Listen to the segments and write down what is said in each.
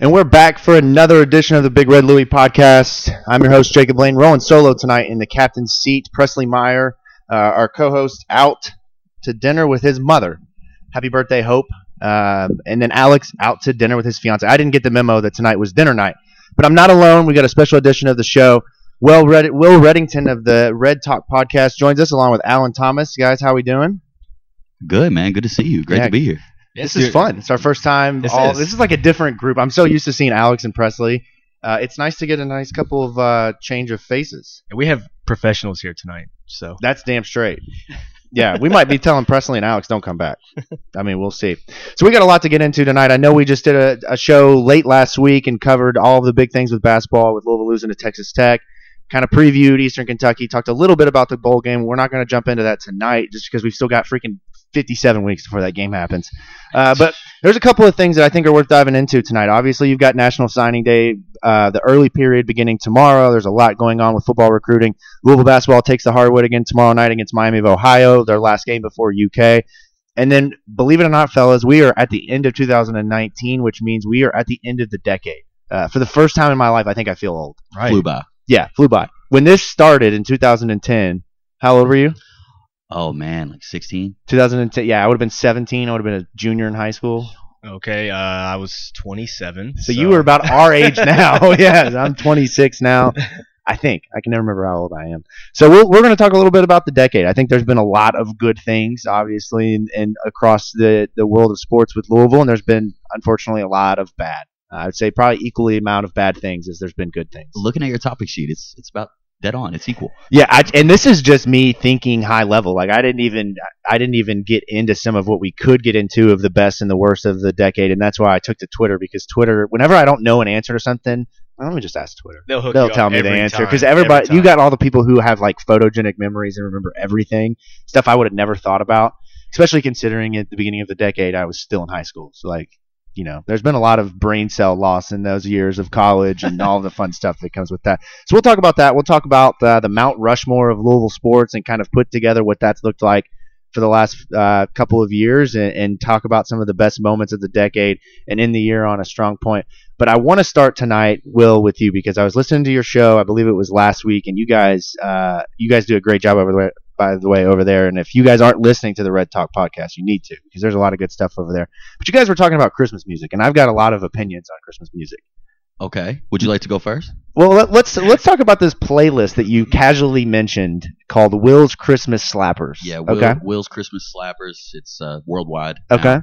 And we're back for another edition of the Big Red Louie podcast. I'm your host, Jacob Lane, rolling solo tonight in the captain's seat. Presley Meyer, uh, our co host, out to dinner with his mother. Happy birthday, Hope. Um, and then Alex out to dinner with his fiance. I didn't get the memo that tonight was dinner night, but I'm not alone. We got a special edition of the show. Will, Red- Will Reddington of the Red Talk podcast joins us along with Alan Thomas. Guys, how we doing? Good man, good to see you. Great Yeah. to be here. This is fun. It's our first time. This all, is. this is like a different group. I'm so used to seeing Alex and Presley. Uh, it's nice to get a nice couple of uh, change of faces. And we have professionals here tonight, so That's damn straight. Yeah, we might be telling Presley and Alex don't come back. I mean, we'll see. So we got a lot to get into tonight. I know we just did a, a show late last week and covered all of the big things with basketball, with Louisville losing to Texas Tech. Kind of previewed Eastern Kentucky, talked a little bit about the bowl game. We're not going to jump into that tonight, just because we've still got freaking 57 weeks before that game happens. Uh, but there's a couple of things that I think are worth diving into tonight. Obviously, you've got National Signing Day, uh, the early period beginning tomorrow. There's a lot going on with football recruiting. Louisville basketball takes the hardwood again tomorrow night against Miami of Ohio, their last game before UK. And then, believe it or not, fellas, we are at the end of 2019, which means we are at the end of the decade. Uh, for the first time in my life, I think I feel old. right. Flew by. Yeah, flew by. When this started in 2010, how old were you? Oh man, like 16. 2010. Yeah, I would have been 17. I would have been a junior in high school. Okay, uh, I was 27. So, you were about our age now. yeah, I'm 26 now. I think I can never remember how old I am. So we're, we're going to talk a little bit about the decade. I think there's been a lot of good things, obviously, and, and across the the world of sports with Louisville, and there's been unfortunately a lot of bad. Uh, I would say probably equally amount of bad things as there's been good things. Looking at your topic sheet, it's it's about dead on. It's equal. Yeah, I, and this is just me thinking high level. Like I didn't even I didn't even get into some of what we could get into of the best and the worst of the decade, and that's why I took to Twitter because Twitter, whenever I don't know an answer to something, well, let me just ask Twitter. They'll hook They'll tell me the answer time, because every everybody, you got all the people who have like photogenic memories and remember everything, stuff I would have never thought about, especially considering at the beginning of the decade I was still in high school. So like, you know, there's been a lot of brain cell loss in those years of college and all the fun stuff that comes with that. So we'll talk about that. We'll talk about uh, the Mount Rushmore of Louisville sports and kind of put together what that's looked like for the last uh, couple of years and, and talk about some of the best moments of the decade and in the year on a strong point. But I want to start tonight, Will, with you because I was listening to your show. I believe it was last week, and you guys, uh, you guys do a great job over the way, by the way, over there. And if you guys aren't listening to the Red Talk podcast, you need to because there's a lot of good stuff over there. But you guys were talking about Christmas music, and I've got a lot of opinions on Christmas music. Okay. Would you like to go first? Well, let, let's let's talk about this playlist that you casually mentioned called Will's Christmas Slappers. Yeah. Will, okay. Will's Christmas Slappers. It's uh, worldwide. Okay.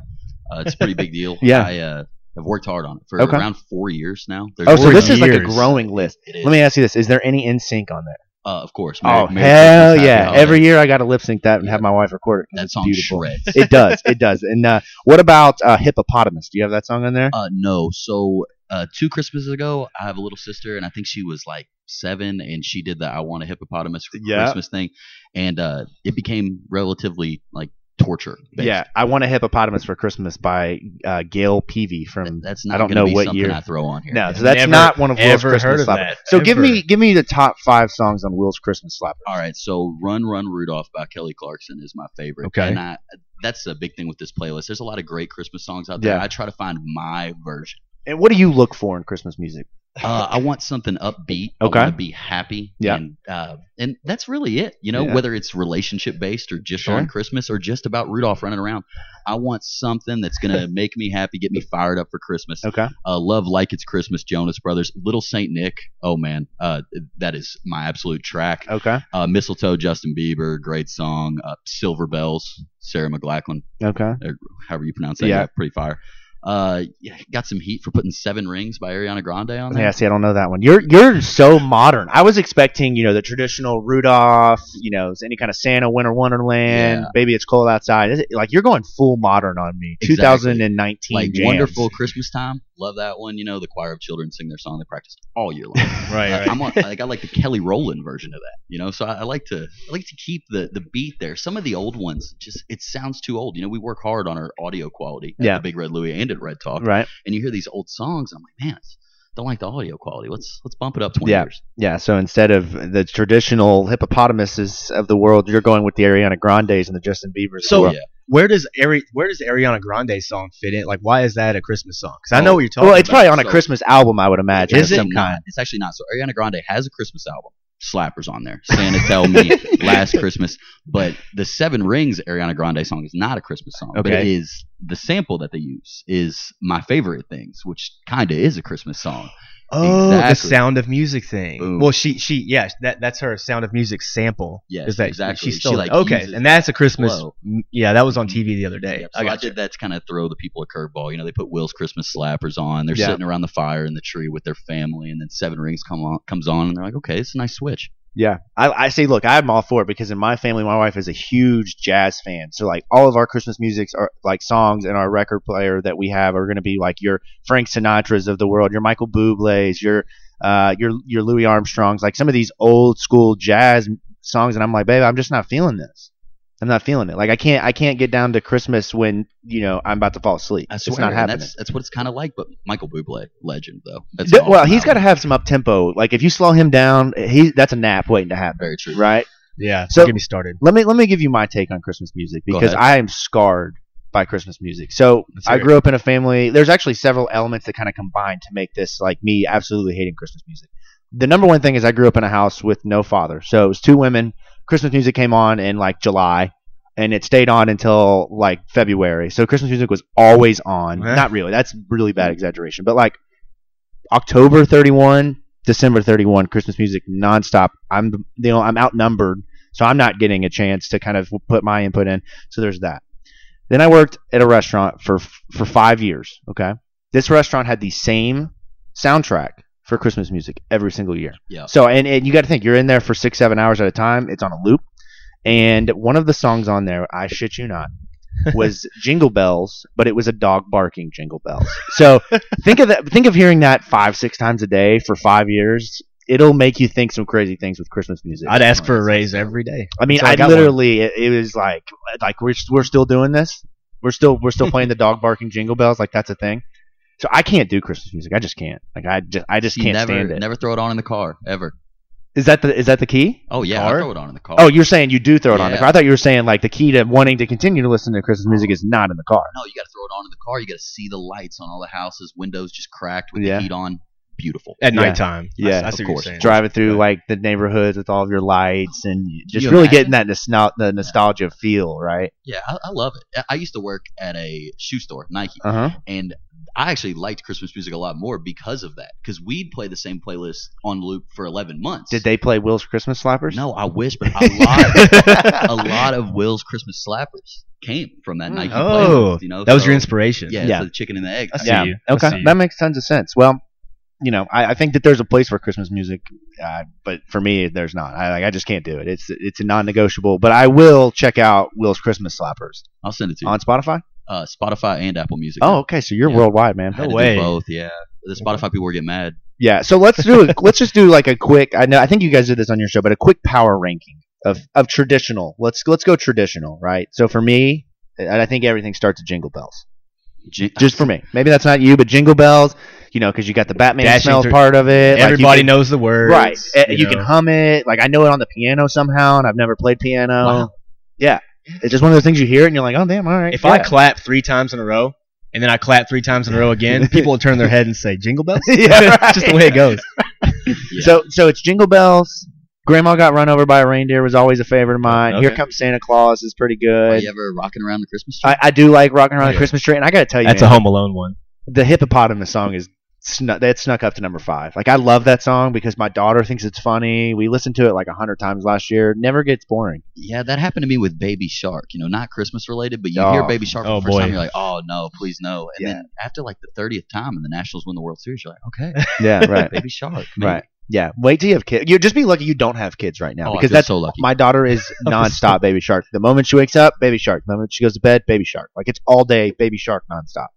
Uh, it's a pretty big deal. Yeah. I uh, have worked hard on it for Okay. around four years now. There's Oh, so this is like a growing list. Let me ask you this: Is there any NSYNC on there? Uh, of course. oh Merry- hell Christmas, yeah! Every year I got to lip sync that and Yeah. have my wife record it. that song beautiful. shreds. it does. It does. And uh, what about uh, Hippopotamus? Do you have that song on there? Uh, no. So uh, two Christmases ago, I have a little sister, and I think she was like seven, and she did the "I Want a Hippopotamus" for Yeah. Christmas thing, and uh, it became relatively like torture. Based. yeah, I want a hippopotamus for Christmas by uh, Gayla Peevey from. that's I not don't gonna know be what year. I throw on here. no, so that's Never, not one of Will's ever Christmas heard of slappers. that, So give me give me the top five songs on Will's Christmas slapper. All right, so "Run, Run, Rudolph" by Kelly Clarkson is my favorite. Okay. and I, that's a big thing with this playlist. There's a lot of great Christmas songs out there. Yeah. I try to find my version. And what do you look for in Christmas music? Uh, I want something upbeat. Okay. I want to be happy. Yeah. And uh, and that's really it. You know, Yeah. whether it's relationship based or just Sure. on Christmas or just about Rudolph running around. I want something that's gonna make me happy, get me fired up for Christmas. Okay. Uh, love like it's Christmas, Jonas Brothers, Little Saint Nick. Oh man, uh, that is my absolute track. Okay. Uh, Mistletoe, Justin Bieber, great song. Uh, Silver Bells, Sarah McLachlan, Okay. or however you pronounce that. Yeah. Yeah, pretty fire. Uh, got some heat for putting Seven Rings by Ariana Grande on there. Yeah, see, I don't know that one. You're you're so modern. I was expecting, you know, the traditional Rudolph, you know, any kind of Santa, Winter Wonderland, Yeah. Baby It's Cold Outside. It- Like you're going full modern on me. Exactly. 2019 like jams. wonderful Christmas time. Love that one. You know, the choir of children sing their song they practiced all year long. Right, Uh, right. I'm on, like I like the Kelly Rowland version of that. You know, so I, I like to I like to keep the the beat there. Some of the old ones just it sounds too old. You know, we work hard on our audio quality at Yeah. the Big Red Louie and at Red Talk, Right. and you hear these old songs. I'm like, man, it's, don't like the audio quality. Let's let's bump it up 20 Yeah. years. Yeah. So instead of the traditional hippopotamuses of the world, you're going with the Ariana Grandes and the Justin Biebers. So-. Yeah. Where does Ari- where does Ariana Grande song fit in? Like, why is that a Christmas song? Because I know Oh, what you're talking about. Well, it's about. probably on a so- Christmas album, I would imagine. Is of it? some not. kind? It's actually not. So Ariana Grande has a Christmas album. Slappers on there. Santa Tell Me, Last Christmas. But the Seven Rings Ariana Grande song is not a Christmas song. But it Okay. is the sample that they use is my favorite things, which kinda is a Christmas song. Oh, the Sound of Music thing. Boom. Well, she she yeah, that that's her Sound of Music sample. Yes, is that exactly. She She, like, okay, and that's a Christmas. Yeah, that was on TV the other day. Yep, so I I, did that to kind of throw the people a curveball. You know, they put Will's Christmas slappers on. They're Yeah. sitting around the fire in the tree with their family, and then Seven Rings come on, comes on, and they're like, okay, it's a nice switch. Yeah, I, I say, look, I'm all for it because in my family, my wife is a huge jazz fan. So like all of our Christmas musics are like songs in our record player that we have are going to be like your Frank Sinatra's of the world, your Michael Bublé's, your uh, your your Louis Armstrong's, like some of these old school jazz songs. And I'm like, babe, I'm just not feeling this. I'm not feeling it. Like I can't I can't get down to Christmas when you know I'm about to fall asleep. I it's not happening. That's that's what it's kind of like. But Michael Bublé, legend though. That's Th- an well, he's got to have some up tempo. Like if you slow him down, he that's a nap waiting to happen, very true. right? yeah, So- so get me started. let me let me give you my take on Christmas music because. I am scarred by Christmas music. So I grew up in a family. There's actually several elements that kind of combine to make this like me absolutely hating Christmas music. The number one thing is I grew up in a house with no father, so it was two women. Christmas music came on in like July, and it stayed on until like February. So Christmas music was always on. Not really. That's really bad exaggeration, but like October 31, December 31, Christmas music nonstop. I'm you know I'm outnumbered, so I'm not getting a chance to kind of put my input in. So there's that. Then I worked at a restaurant for for five years. Okay, this restaurant had the same soundtrack for Christmas music every single year. Yeah. So and, and you got to think you're in there for six seven hours at a time. It's on a loop, and one of the songs on there, I shit you not, was Jingle Bells, but it was a dog barking Jingle Bells. So think of that. Think of hearing that five six times a day for five years. It'll make you think some crazy things with Christmas music. I'd ask for a raise every day. I mean, until I, one. literally, it, it was like, like we're we're still doing this. We're still we're still playing the dog barking jingle bells. Like that's a thing. So I can't do Christmas music. I just can't. Like I just I just See, can't never, stand it. Never throw it on in the car ever. Is that the is that the key? Oh yeah, Car? I throw it on in the car. Oh, you're saying you do throw it on the car. I thought you were saying like the key to wanting to continue to listen to Christmas music is not in the car. no, you got to throw it on in the car. You got to see the lights on all the houses, windows just cracked with Yeah. the heat on. Beautiful. At Yeah. nighttime. Yeah, I, I of see what you're course. Driving through Right. like the neighborhoods with all of your lights and just you really imagine? getting that nostal- the nostalgia feel, right? Yeah, I, I love it. I- I used to work at a shoe store, Nike, Uh huh. and I actually liked Christmas music a lot more because of that. Because we'd play the same playlist on loop for 11 months. Did they play Will's Christmas Slappers? No, I wish, but a lot, a lot of Will's Christmas slappers came from that Nike Oh, playlist. You know, that was your inspiration. Yeah, Yeah. so the chicken and the egg. I yeah. Okay. That makes tons of sense. Well, you know, I, I think that there's a place for Christmas music, uh, but for me, there's not. I like, I just can't do it. It's it's a non-negotiable. But I will check out Will's Christmas Slappers I'll send it to you. on Spotify. Uh, Spotify and Apple Music. Oh, okay. So you're Yeah. worldwide, man. I had to do way. both. Yeah, the Spotify people were getting mad. Yeah. So let's do it. let's just do like a quick. I know. I think you guys did this on your show, but a quick power ranking of of traditional. Let's let's go traditional, right? So for me, and I think everything starts at Jingle Bells. Jin- Just for me. Maybe that's not you, but Jingle Bells. You know, because you got the Batman Dashing smells through- part of it. like Everybody can- knows the words. Right. Uh, You, can hum it. Like I know it on the piano somehow, and I've never played piano. Wow. Yeah. It's just one of those things you hear it and you're like, oh damn, all right. If yeah. I clap three times in a row and then I clap three times in a row again, people will turn their head and say, "Jingle bells." Yeah, That's just the way it goes. Yeah. So so it's Jingle Bells. Grandma got run over by a reindeer was always a favorite of mine. Here comes Santa Claus is pretty Are good. you ever rocking around the Christmas tree? I, I do like rocking around the Yeah. Christmas tree, and I gotta tell you, That's a Home Alone one. the hippopotamus song is snuck, that snuck up to number five. Like I love that song because my daughter thinks it's funny. We listened to it like a hundred times last year. Never gets boring. yeah, that happened to me with Baby Shark. You know, not Christmas related, but you Oh. hear Baby Shark for Oh, the first boy. time, you're like, oh no, please no. And Yeah. then after like the thirtieth time, and the Nationals win the World Series, you're like, okay, Yeah, right, Baby Shark, maybe. right. Yeah, wait till you have kids. You just be lucky you don't have kids right now Oh, because that's so lucky. my daughter is nonstop Baby Shark. The moment she wakes up, Baby Shark. The moment she goes to bed, Baby Shark. Like it's all day Baby Shark nonstop.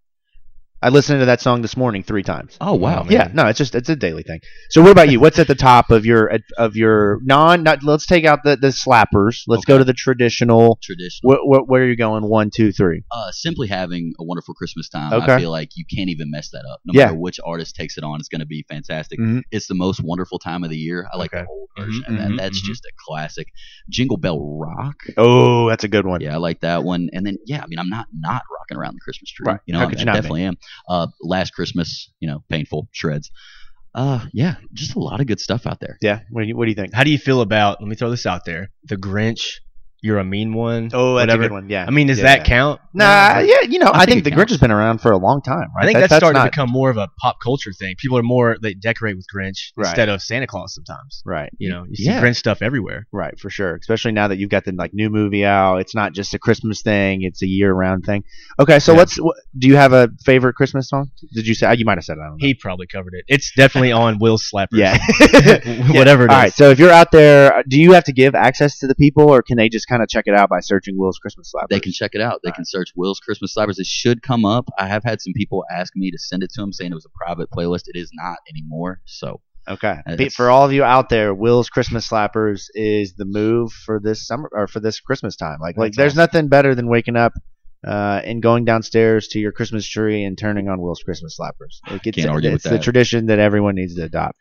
I listened to that song this morning three times. Oh wow, man. Yeah, no, it's just it's a daily thing. So what about you? What's at the top of your of your non? Not, let's take out the the slappers. Let's go to the traditional. traditional. What, what where are you going? One, two, three. Uh, simply having a wonderful Christmas time. Okay. I feel like you can't even mess that up. No Yeah. matter which artist takes it on, it's going to be fantastic. Mhm. It's the most wonderful time of the year. I like Okay. the old Mhm, version, and mhm, that, that's mhm. just a classic. Jingle Bell Rock. Oh, that's a good one. Yeah, I like that one. And then, yeah, I mean, I'm not not rocking around the Christmas tree. Right. You know, How I, could I you not be? definitely am. Uh, last Christmas, you know, painful shreds. Uh, yeah, just a lot of good stuff out there. Yeah. What do you What do you think? How do you feel about? Let me throw this out there. The Grinch. You're a mean one. Oh, that's whatever. a good one. Yeah. I mean, does Yeah, that yeah. count? Nah, yeah, you know, I, I think, think the Grinch has been around for a long time, right? I think That- that's, starting not, to become more of a pop culture thing. People are more they decorate with Grinch Right. instead of Santa Claus sometimes. right. You know, you see Yeah. Grinch stuff everywhere. Right, for sure. Especially now that you've got the like new movie out. It's not just a Christmas thing; it's a year-round thing. Okay, so let's. What, do you have a favorite Christmas song? Did you say you might have said it? I don't know. He probably covered it. It's definitely on Will Slapper. yeah. Whatever it is. All right. So if you're out there, do you have to give access to the people, or can they just kind of check it out by searching Will's Christmas Slappers? They can check it out. They can search Will's Christmas Slappers. It should come up. I have had some people ask me to send it to them, saying it was a private playlist. It is not anymore. So Okay. Uh, that's- For all of you out there, Will's Christmas Slappers is the move for this summer or for this Christmas time. Like, like there's nothing better than waking up uh, and going downstairs to your Christmas tree and turning on Will's Christmas Slappers. Like, it's Can't argue with it's the tradition that everyone needs to adopt.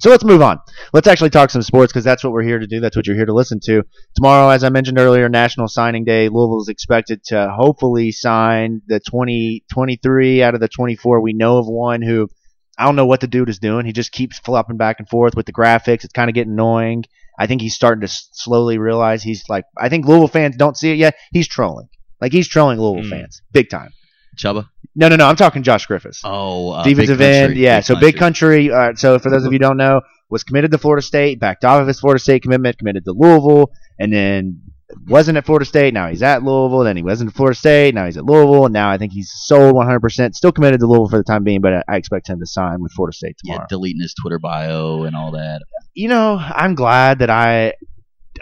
So let's move on. Let's actually talk some sports because that's what we're here to do. That's what you're here to listen to. Tomorrow, as I mentioned earlier, National Signing Day. Louisville is expected to hopefully sign the 20, 23 out of the 24. We know of one who I don't know what the dude is doing. He just keeps flopping back and forth with the graphics. It's kind of getting annoying. I think he's starting to slowly realize he's like. I think Louisville fans don't see it yet. He's trolling. Like he's trolling Louisville Mm. fans big time. Chubba. No, no, no. I'm talking Josh Griffiths Oh, uh, defensive Big end. Country, Yeah, so big country. Uh, so for those of you who don't know, was committed to Florida State, backed off of his Florida State commitment, committed to Louisville, and then wasn't at Florida State. Now he's at Louisville. Then he wasn't at Florida State. Now he's at Louisville, and now I think he's sold 100%. Still committed to Louisville for the time being, but I- I expect him to sign with Florida State tomorrow. Yeah, deleting his Twitter bio and all that. You know, I'm glad that I.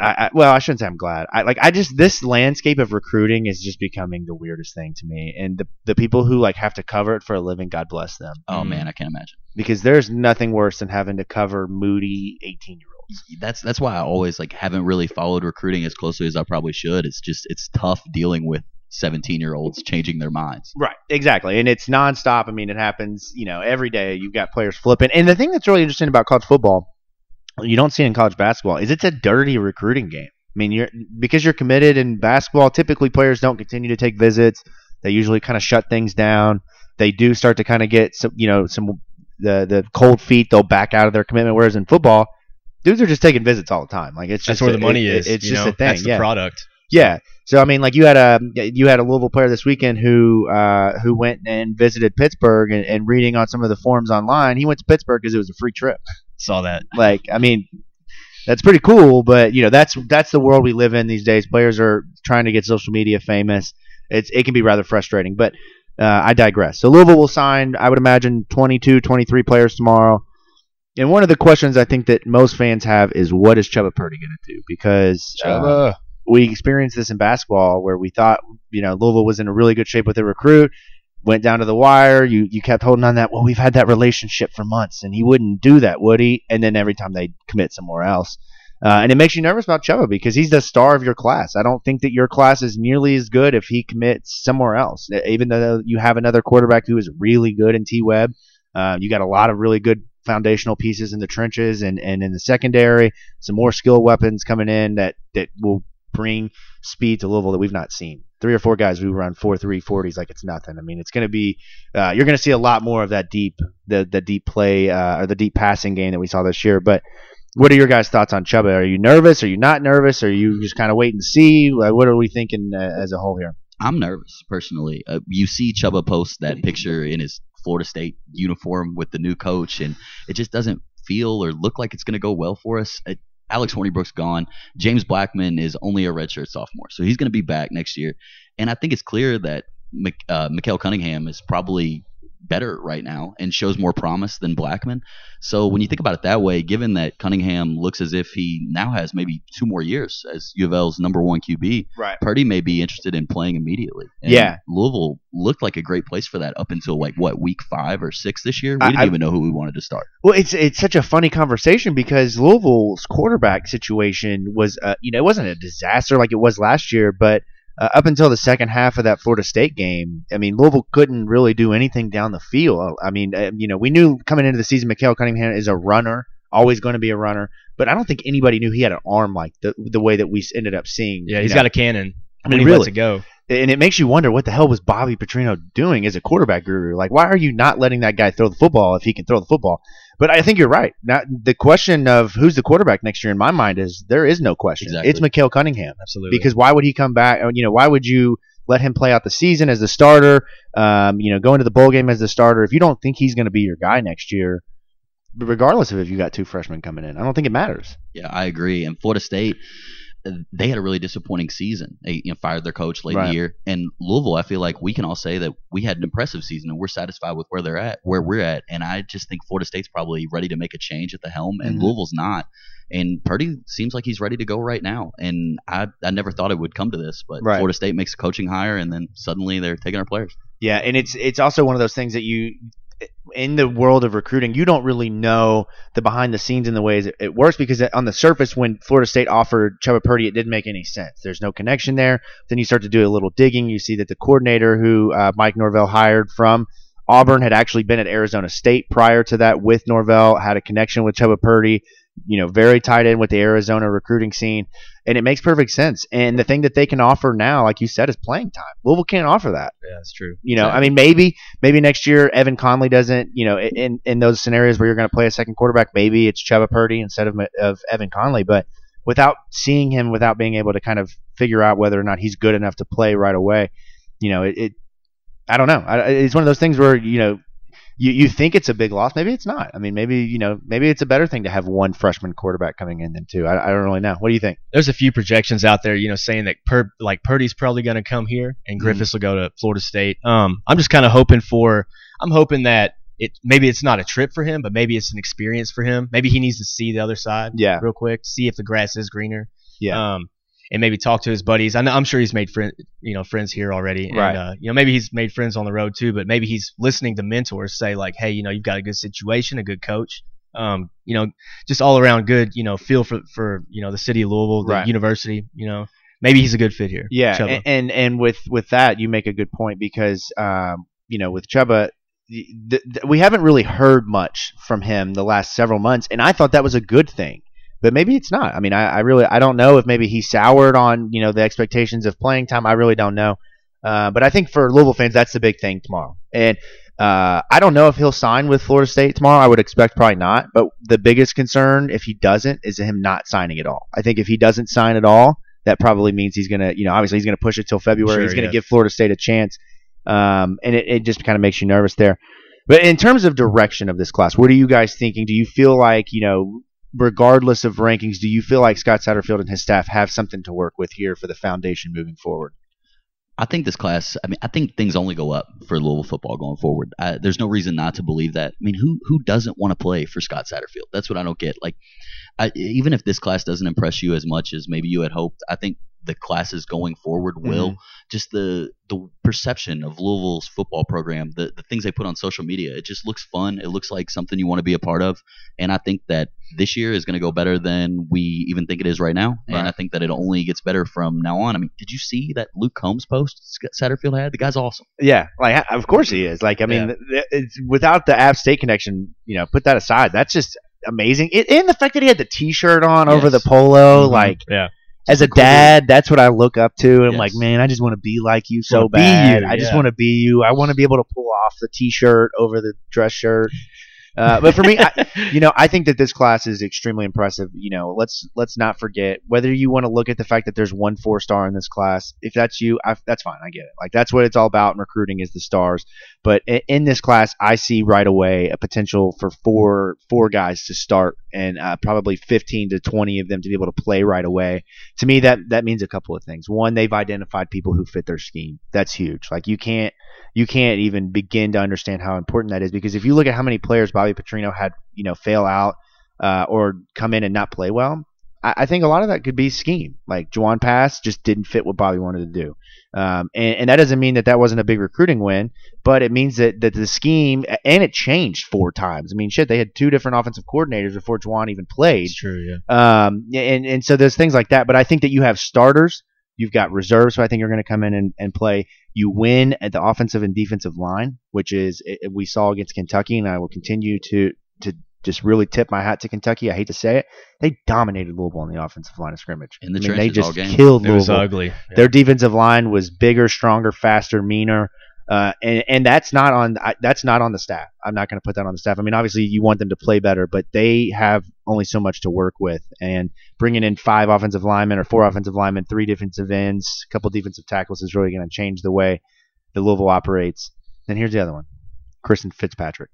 I, I, well, I shouldn't say I'm glad. I like I just this landscape of recruiting is just becoming the weirdest thing to me, and the the people who like have to cover it for a living, God bless them Oh Mm. man, I can't imagine. because there's nothing worse than having to cover moody 18 year olds. That's that's why I always like haven't really followed recruiting as closely as I probably should. It's just it's tough dealing with 17 year olds changing their minds. Right, exactly, and it's nonstop. I mean, it happens, you know, every day. You've got players flipping, and the thing that's really interesting about college football, you don't see in college basketball, is it's a dirty recruiting game. I mean, you're because you're committed in basketball. Typically, players don't continue to take visits. They usually kind of shut things down. They do start to kind of get some, you know, some the the cold feet. They'll back out of their commitment. Whereas in football, dudes are just taking visits all the time. Like it's just That's where a- the money it- is. It's just know? a thing. That's the yeah. product. Yeah. So I mean, like you had a you had a Louisville player this weekend who uh, who went and visited Pittsburgh and, and reading on some of the forums online, he went to Pittsburgh because it was a free trip. Saw that. Like, I mean, that's pretty cool, but you know, that's that's the world we live in these days. Players are trying to get social media famous. It's it can be rather frustrating, but uh, I digress. So Louisville will sign, I would imagine, 22, 23 players tomorrow. And one of the questions I think that most fans have is what is Chubba Purdy going to do? Because uh, we experienced this in basketball where we thought, you know, Louisville was in a really good shape with their recruit, went down to the wire. You you kept holding on that. Well, we've had that relationship for months, and he wouldn't do that, would he? And then every time they commit somewhere else. Uh, and it makes you nervous about Chubba because he's the star of your class. I don't think that your class is nearly as good if he commits somewhere else. Even though you have another quarterback who is really good in T Web, uh, you got a lot of really good foundational pieces in the trenches and, and in the secondary. Some more skill weapons coming in that, that will bring speed to Louisville that we've not seen. Three or four guys who run four three forties like it's nothing. I mean, it's going to be uh, you're going to see a lot more of that deep the the deep play uh, or the deep passing game that we saw this year. But what are your guys' thoughts on Chubba? Are you nervous? Are you not nervous? Are you just kind of wait and see? Like, what are we thinking uh, as a whole here? I'm nervous personally. Uh, you see Chubba post that picture in his Florida State uniform with the new coach, and it just doesn't feel or look like it's going to go well for us. Uh, Alex Hornibrook's gone. James Blackman is only a redshirt sophomore, so he's going to be back next year. And I think it's clear that Mik- uh, Cunningham is probably better right now and shows more promise than Blackman. So when you think about it that way, given that Cunningham looks as if he now has maybe two more years as U of L's number one QB, Right. Purdy may be interested in playing immediately. And Yeah. Louisville looked like a great place for that up until like what week five or six this year. We didn't I- even know who we wanted to start. Well, it's it's such a funny conversation because Louisville's quarterback situation was, uh, you know, it wasn't a disaster like it was last year, but uh, up until the second half of that Florida State game, I mean, Louisville couldn't really do anything down the field. I mean, uh, you know, we knew coming into the season, Micale Cunningham is a runner, always going to be a runner, but I don't think anybody knew he had an arm like the the way that we ended up seeing. Yeah, he's know. got a cannon. I mean, he really. lets it go. and it makes you wonder what the hell was Bobby Petrino doing as a quarterback guru? Like, why are you not letting that guy throw the football if he can throw the football? But I think you're right. Now, the question of who's the quarterback next year in my mind is there is no question. Exactly. It's Micale Cunningham Absolutely. because why would he come back? You know, why would you let him play out the season as the starter? Um, you know, go into the bowl game as the starter if you don't think he's going to be your guy next year. Regardless of if you got two freshmen coming in, I don't think it matters. Yeah, I agree. And Florida State, they had a really disappointing season. They you know, fired their coach late in the year. And Louisville, I feel like we can all say that we had an impressive season and we're satisfied with where they're at, where we're at. And I just think Florida State's probably ready to make a change at the helm, and Mhm. Louisville's not. And Purdy seems like he's ready to go right now. And I, I never thought it would come to this, but Right. Florida State makes a coaching hire, and then suddenly they're taking our players. Yeah, and it's it's also one of those things that you in the world of recruiting, you don't really know the behind the scenes and the ways it, it works because on the surface, when Florida State offered Chubba Purdy, it didn't make any sense. There's no connection there. Then you start to do a little digging. You see that the coordinator who uh, Mike Norvell hired from Auburn had actually been at Arizona State prior to that with Norvell, had a connection with Chubba Purdy. You know, very tied in with the Arizona recruiting scene, and it makes perfect sense. And the thing that they can offer now, like you said, is playing time. Louisville can't offer that. yeah, that's true. You know, I mean, maybe maybe next year Evan Conley doesn't. You know, in in those scenarios where you're going to play a second quarterback, maybe it's Chubba Purdy instead of of Evan Conley. But without seeing him, without being able to kind of figure out whether or not he's good enough to play right away, you know, it. it I don't know. I, it's one of those things where you know. You, you think it's a big loss, maybe it's not. I mean, maybe you know, maybe it's a better thing to have one freshman quarterback coming in than two. I, I don't really know. What do you think? There's a few projections out there, you know, saying that Pur- like Purdy's probably going to come here Mm-hmm. and Griffiths will go to Florida State. Um, I'm just kind of hoping for. I'm hoping that it maybe it's not a trip for him, but maybe it's an experience for him. Maybe he needs to see the other side Yeah, real quick, see if the grass is greener. yeah, Um, and maybe talk to his buddies. I know, I'm sure he's made friend, you know, friends here already. And, Right. Uh, you know, maybe he's made friends on the road too. But maybe he's listening to mentors say like, "Hey, you know, you've got a good situation, a good coach. Um, you know, just all around good. You know, feel for for you know the city of Louisville, the Right. university. You know, maybe he's a good fit here. Yeah, and, and and with with that, you make a good point because um, you know with Chubba, the, the, we haven't really heard much from him the last several months, and I thought that was a good thing. But maybe it's not. I mean, I, I really I don't know if maybe he soured on you know the expectations of playing time. I really don't know. Uh, but I think for Louisville fans, that's the big thing tomorrow. And uh, I don't know if he'll sign with Florida State tomorrow. I would expect probably not. But the biggest concern, if he doesn't, is him not signing at all. I think if he doesn't sign at all, that probably means he's gonna, you know, obviously he's gonna push it till February. Sure, he's gonna yeah. give Florida State a chance, um, and it, it just kind of makes you nervous there. But in terms of direction of this class, what are you guys thinking? Do you feel like, you know, regardless of rankings, do you feel like Scott Satterfield and his staff have something to work with here for the foundation moving forward? I think this class. I mean, I think things only go up for Louisville football going forward. I, there's no reason not to believe that. I mean, who who doesn't want to play for Scott Satterfield? That's what I don't get. Like, I, even if this class doesn't impress you as much as maybe you had hoped, I think the classes going forward will. Just the the perception of Louisville's football program, the the things they put on social media, it just looks fun. It looks like something you want to be a part of, and I think that this year is going to go better than we even think it is right now. And I think that it only gets better from now on. I mean, did you see that Luke Combs post Scott Satterfield had? The guy's awesome. Yeah, like of course he is. Like I mean, th- it's without the App State connection, you know, put that aside. That's just amazing. It, and the fact that he had the T-shirt on over the Yes. polo, Mhm. like yeah. As a cool dad, that's what I look up to. I'm Yes. like, man, I just want to be like you so bad. you, I just want to be you. I want to be able to pull off the T-shirt over the dress shirt. Uh, but for me, I, you know, I think that this class is extremely impressive. You know, let's let's not forget whether you want to look at the fact that there's one four star in this class. If that's you, I, that's fine. I get it. Like that's what it's all about. in recruiting is the stars. But in, in this class, I see right away a potential for four four guys to start and uh, probably 15 to 20 of them to be able to play right away. To me, that that means a couple of things. One, they've identified people who fit their scheme. That's huge. Like you can't you can't even begin to understand how important that is because if you look at how many players Bobby Petrino had, you know, fail out uh, or come in and not play well, I, I, think a lot of that could be scheme. Like Jawon Pass just didn't fit what Bobby wanted to do, um, and, and, that doesn't mean that that wasn't a big recruiting win, but it means that that the scheme and it changed four times. I mean, shit, they had two different offensive coordinators before Jawon even played. It's true, yeah. Um, and and so there's things like that, but I think that you have starters. You've got reserves who I think are going to come in and, and play. You win at the offensive and defensive line, which is we saw against Kentucky, and I will continue to to just really tip my hat to Kentucky. I hate to say it, they dominated Louisville on the offensive line of scrimmage. In the I mean, they just all game. killed it Louisville. was ugly. Yeah. Their defensive line was bigger, stronger, faster, meaner. Uh, and and that's not on that's not on the staff. I'm not going to put that on the staff. I mean, obviously you want them to play better, but they have only so much to work with. And bringing in five offensive linemen or four offensive linemen, three defensive ends, a couple defensive tackles is really going to change the way the Louisville operates. Then here's the other one, Christian Fitzpatrick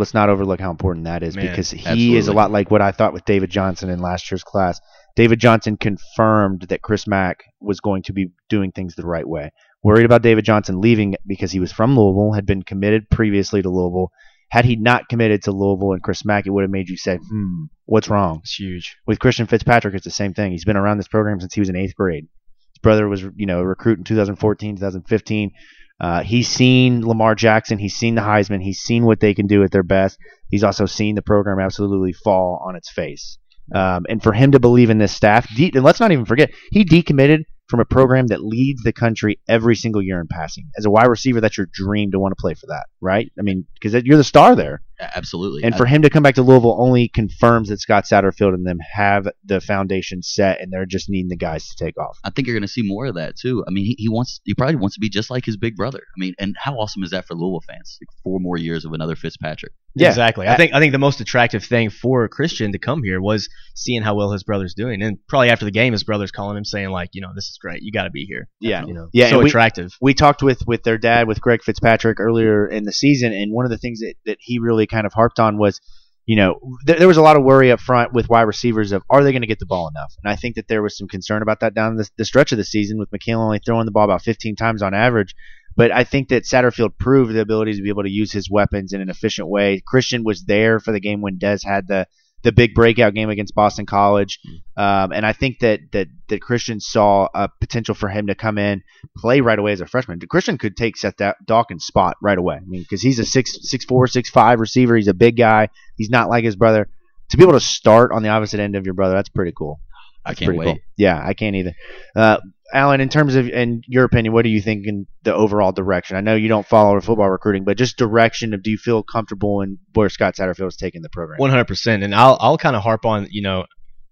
let's not overlook how important that is Man, because he absolutely. is a lot like what I thought with David Johnson in last year's class. David Johnson confirmed that Chris Mack was going to be doing things the right way. Worried about David Johnson leaving because he was from Louisville, had been committed previously to Louisville. Had he not committed to Louisville and Chris Mack, it would have made you say, hmm, what's wrong? It's huge. With Christian Fitzpatrick, it's the same thing. He's been around this program since he was in eighth grade. His brother was, you know, a recruit in 2014, 2015. Uh, he's seen Lamar Jackson. He's seen the Heisman. He's seen what they can do at their best. He's also seen the program absolutely fall on its face. Um, and for him to believe in this staff, de- and let's not even forget, he decommitted from a program that leads the country every single year in passing. As a wide receiver, that's your dream to want to play for that, right? I mean, because you're the star there. Absolutely. And for him to come back to Louisville only confirms that Scott Satterfield and them have the foundation set, and they're just needing the guys to take off. I think you're going to see more of that too. I mean, he, he wants, he probably wants to be just like his big brother. I mean, and how awesome is that for Louisville fans? Like four more years of another Fitzpatrick. Yeah. exactly. I think I think the most attractive thing for Christian to come here was seeing how well his brother's doing, and probably after the game, his brother's calling him saying like, you know, this is great. You got to be here. Yeah. You know, Yeah, so and we- attractive. we talked with with their dad with Greg Fitzpatrick earlier in the season, and one of the things that, that he really kind of harped on was, you know, th- there was a lot of worry up front with wide receivers of are they going to get the ball enough, and I think that there was some concern about that down the, the stretch of the season with McKenna only throwing the ball about 15 times on average. But I think that Satterfield proved the ability to be able to use his weapons in an efficient way. Christian was there for the game when Dez had the the big breakout game against Boston College, um, and I think that that that Christian saw a potential for him to come in, play right away as a freshman. Christian could take Seth Da- Dawkins' spot right away. I mean, because he's a six six four six five receiver. He's a big guy. He's not like his brother. To be able to start on the opposite end of your brother, that's pretty cool. I can't wait. cool. Yeah, I can't either. Uh, Alan, in terms of, in your opinion, what do you think in the overall direction? I know you don't follow football recruiting, but just direction of do you feel comfortable in where Scott Satterfield is taking the program? One hundred percent, and I'll I'll kind of harp on you know,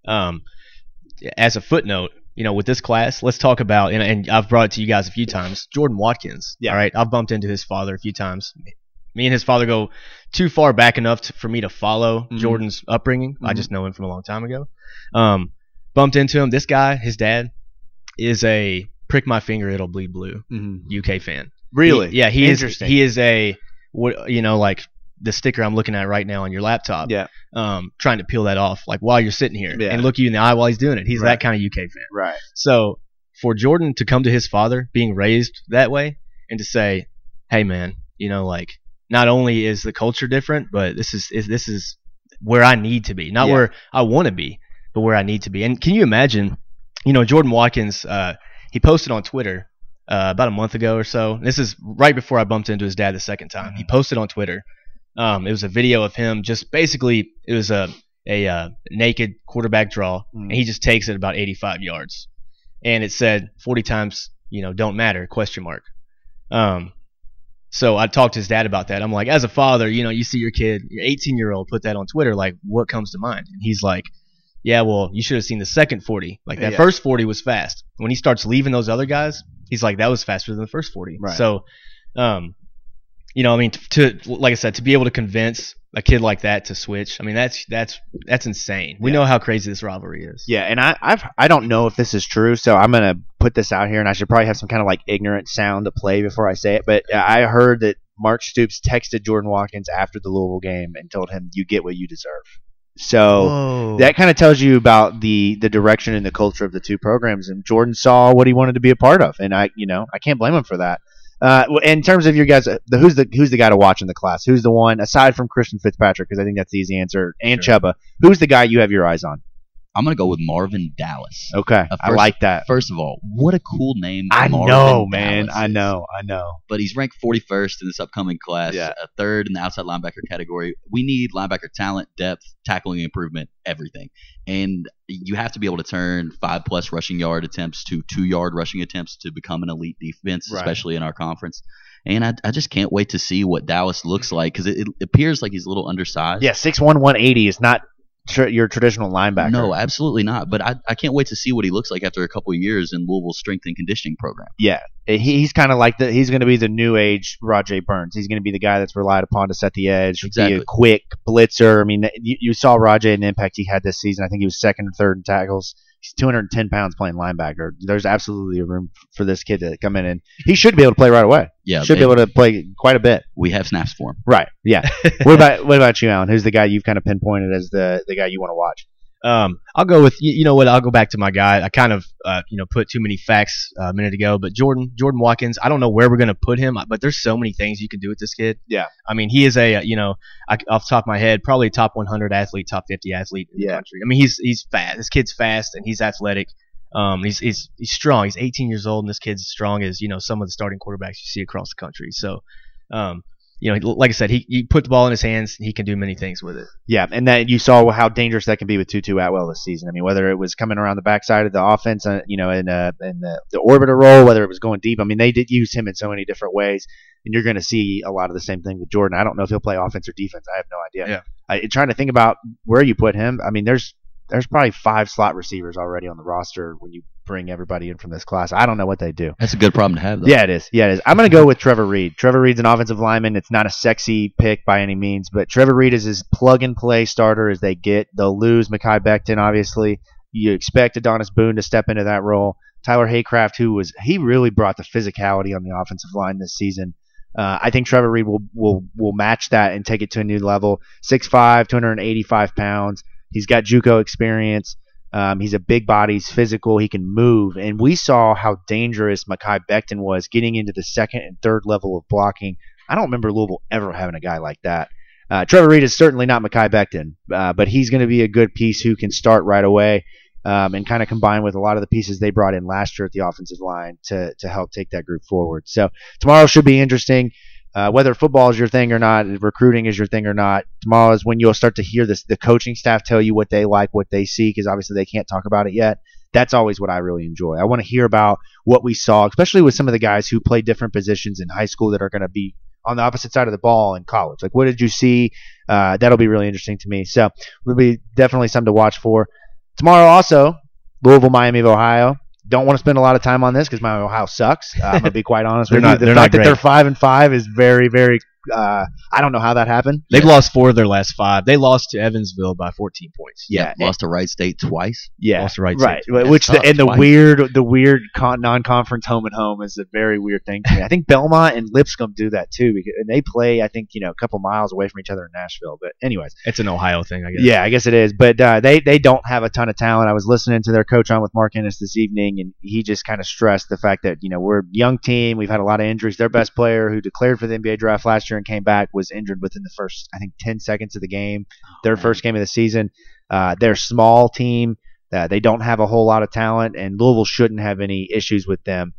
um, as a footnote, you know, with this class, let's talk about and, and I've brought it to you guys a few times. Jordan Watkins. Yeah. All right, I've bumped into his father a few times. Me and his father go too far back enough to, for me to follow Mhm. Jordan's upbringing. I Mhm. just know him from a long time ago. Um, bumped into him. This guy, his dad, is a prick my finger it'll bleed blue Mm-hmm. UK fan. Really? He- yeah, he is. He is a what you know like the sticker I'm looking at right now on your laptop. Yeah. Um, trying to peel that off like while you're sitting here Yeah. and look you in the eye while he's doing it. He's Right. that kind of UK fan. Right. So for Jordan to come to his father being raised that way and to say, "Hey man, you know like not only is the culture different, but this is, is this is where I need to be, not Yeah. where I want to be, but where I need to be." And can you imagine, you know, Jordan Watkins uh, he posted on Twitter uh, about a month ago or so. This is right before I bumped into his dad the second time. He posted on Twitter. Um, it was a video of him just basically it was a a uh, naked quarterback draw, Mm. and he just takes it about 85 yards, and it said 40 times you know don't matter question mark. Um, so I talked to his dad about that. I'm like, as a father, you know, you see your kid, your 18 year old, put that on Twitter, like, what comes to mind? And he's like, yeah, well, you should have seen the second 40. Like that Yeah. first 40 was fast. When he starts leaving those other guys, he's like, that was faster than the first 40. Right. So, um, you know, I mean, to like I said, to be able to convince a kid like that to switch. I mean, that's that's that's insane. We Yeah. know how crazy this rivalry is. Yeah, and I I've I don't know if this is true, so I'm gonna put this out here, and I should probably have some kind of like ignorant sound to play before I say it. But I heard that Mark Stoops texted Jordan Watkins after the Louisville game and told him, "You get what you deserve." So Whoa. that kind of tells you about the the direction and the culture of the two programs. And Jordan saw what he wanted to be a part of, and I you know I can't blame him for that. Uh, in terms of your guys, the who's the who's the guy to watch in the class? Who's the one aside from Christian Fitzpatrick? Because I think that's the easy answer. And Sure. Chubba, who's the guy you have your eyes on? I'm gonna go with Marvin Dallas. Okay, Uh, I like that. First of all, what a cool name! I Marvin know, man. Dallas I know. I know. But he's ranked 41st in this upcoming class, Yeah. a third in the outside linebacker category. We need linebacker talent, depth, tackling improvement, everything. And you have to be able to turn five plus rushing yard attempts to two yard rushing attempts to become an elite defense, Right. especially in our conference. And I, I just can't wait to see what Dallas looks like because it, it appears like he's a little undersized. Yeah, six one one eighty is not tr- your traditional linebacker. No, absolutely not. But I, I can't wait to see what he looks like after a couple of years in Louisville's strength and conditioning program. Yeah, he, he's kind of like the he's going to be the new age Rodjay Burns. He's going to be the guy that's relied upon to set the edge, be Exactly. a quick blitzer. I mean, you, you saw Rodjay and the impact he had this season. I think he was second or third in tackles. He's 210 pounds playing linebacker. There's absolutely a room for this kid to come in and he should be able to play right away. Yeah, should be able to play quite a bit. we have snaps for him. Right. Yeah. what about what about you, Alan? Who's the guy you've kind of pinpointed as the the guy you want to watch? Um, I'll go with you, you know what? I'll go back to my guy. I kind of uh, you know put too many facts uh, a minute ago, but Jordan Jordan Watkins. I don't know where we're gonna put him, but there's so many things you can do with this kid. Yeah. I mean, he is a uh, you know I, off the top of my head probably top 100 athlete, top 50 athlete in Yeah. the country. I mean, he's he's fast. This kid's fast and he's athletic. Um, he's he's he's strong. He's 18 years old, and this kid's as strong as you know some of the starting quarterbacks you see across the country. So, um, you know, like I said, he you put the ball in his hands, he can do many things with it. Yeah, and that you saw how dangerous that can be with Tutu Atwell this season. I mean, whether it was coming around the backside of the offense, uh, you know, in uh, in the, the orbiter role, whether it was going deep. I mean, they did use him in so many different ways, and you're going to see a lot of the same thing with Jordan. I don't know if he'll play offense or defense. I have no idea. Yeah. I, trying to think about where you put him. I mean, there's there's probably five slot receivers already on the roster when you bring everybody in from this class. I don't know what they do. That's a good problem to have, though. Yeah, it is. Yeah, it is. I'm going to go with Trevor Reed. Trevor Reed's an offensive lineman. It's not a sexy pick by any means, but Trevor Reed is as plug and play starter as they get. They'll lose Mekhi Becton, obviously. You expect Adonis Boone to step into that role. Tyler Haycraft, who was he really brought the physicality on the offensive line this season. Uh, I think Trevor Reed will, will will match that and take it to a new level. 6'5", 285 pounds. He's got JUCO experience. Um, he's a big body. He's physical. He can move. And we saw how dangerous Mekhi Becton was getting into the second and third level of blocking. I don't remember Louisville ever having a guy like that. Uh, Trevor Reed is certainly not Mekhi Becton, uh, but he's going to be a good piece who can start right away um, and kind of combine with a lot of the pieces they brought in last year at the offensive line to, to help take that group forward. So tomorrow should be interesting. Uh, whether football is your thing or not, recruiting is your thing or not, tomorrow is when you'll start to hear this, the coaching staff tell you what they like, what they see, because obviously they can't talk about it yet. That's always what I really enjoy. I want to hear about what we saw, especially with some of the guys who play different positions in high school that are going to be on the opposite side of the ball in college. Like, what did you see? Uh, that'll be really interesting to me. So, it'll be definitely something to watch for. Tomorrow, also, Louisville, Miami of Ohio. Don't want to spend a lot of time on this because my Ohio sucks. Uh, I'm gonna be quite honest with not- you. The fact that they're five and five is very, very. Uh, I don't know how that happened. They've Yeah. lost four of their last five. They lost to Evansville by 14 points. Yeah, lost to Wright State twice. Yeah, Lost to Wright right. State. But Which the, That's and the twice. weird, the weird con- non-conference home and home is a very weird thing to me. I think Belmont and Lipscomb do that too, because and they play, I think, you know, a couple miles away from each other in Nashville. But anyways, It's an Ohio thing, I guess. yeah, I guess it is. But uh, they they don't have a ton of talent. I was listening to their coach on with Mark Ennis this evening, and he just kind of stressed the fact that you know we're a young team. We've had a lot of injuries. Their best player, who declared for the NBA draft last year and came back, was injured within the first, I think, ten seconds of the game. Their man. first game of the season. Uh, they're a small team. Uh, they don't have a whole lot of talent, and Louisville shouldn't have any issues with them.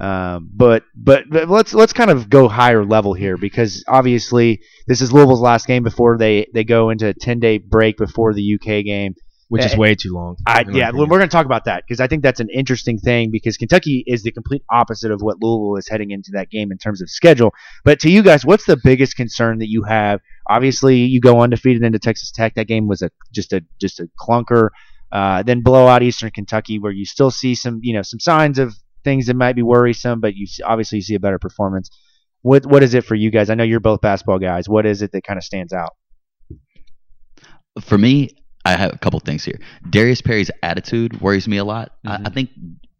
Um, but, but but let's let's kind of go higher level here because obviously this is Louisville's last game before they, they go into a ten day break before the UK game. Which is Eh, way too long. I, yeah, opinion. we're going to talk about that because I think that's an interesting thing because Kentucky is the complete opposite of what Louisville is heading into that game in terms of schedule. But to you guys, what's the biggest concern that you have? Obviously, you go undefeated into Texas Tech. That game was a just a just a clunker. Uh, then blow out Eastern Kentucky, where you still see some you know some signs of things that might be worrisome, but you see, obviously you see a better performance. What what is it for you guys? I know you're both basketball guys. What is it that kind of stands out? For me, I have a couple things here. Darius Perry's attitude worries me a lot. I, Mhm. I think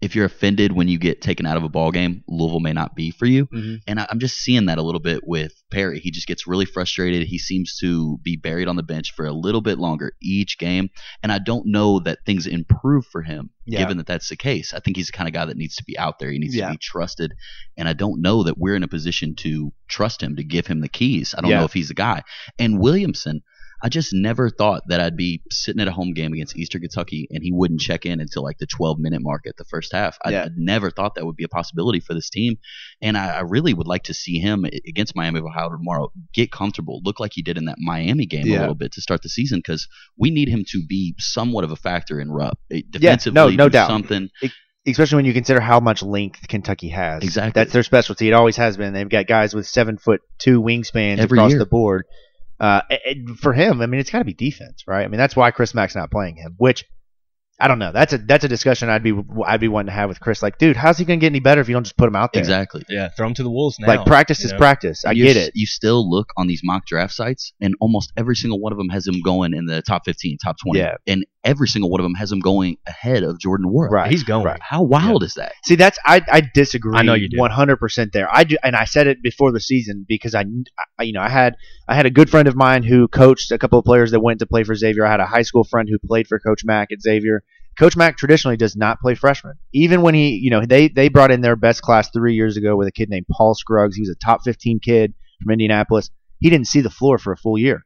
if you're offended when you get taken out of a ball game, Louisville may not be for you. Mhm. And I, I'm just seeing that a little bit with Perry. He just gets really frustrated. He seems to be buried on the bench for a little bit longer each game. And I don't know that things improve for him, Yeah. given that that's the case. I think he's the kind of guy that needs to be out there. He needs Yeah. to be trusted. And I don't know that we're in a position to trust him, to give him the keys. I don't Yeah. know if he's the guy. And Williamson, I just never thought that I'd be sitting at a home game against Eastern Kentucky and he wouldn't check in until like the 12 minute mark at the first half. I, Yeah. Never thought that would be a possibility for this team. And I, I really would like to see him against Miami of Ohio tomorrow get comfortable, look like he did in that Miami game Yeah. a little bit to start the season because we need him to be somewhat of a factor in Rupp. No- Defensively, no do doubt. something. especially when you consider how much length Kentucky has. Exactly. That's their specialty. It always has been. They've got guys with seven foot two wingspans Every across year. the board. Uh, for him, I mean, it's got to be defense, right? I mean, that's why Chris Mack's not playing him. Which I don't know. That's a that's a discussion I'd be I'd be wanting to have with Chris. Like, dude, how's he gonna get any better if you don't just put him out there? Exactly. Yeah, throw him to the wolves now. Like practice you is know? practice. I You get s- it. You still look on these mock draft sites, and almost every single one of them has him going in the top 15, top 20. Yeah. And every single one of them has him going ahead of Jordan Nwora. Right. He's going. right. How wild is that? See, that's I I disagree. I know you do. One hundred percent there. I do, and I said it before the season because I, I, you know, I had I had a good friend of mine who coached a couple of players that went to play for Xavier. I had a high school friend who played for Coach Mack at Xavier. Coach Mack traditionally does not play freshmen. Even when he, you know, they they brought in their best class three years ago with a kid named Paul Scruggs. He was a top fifteen kid from Indianapolis. He didn't see the floor for a full year.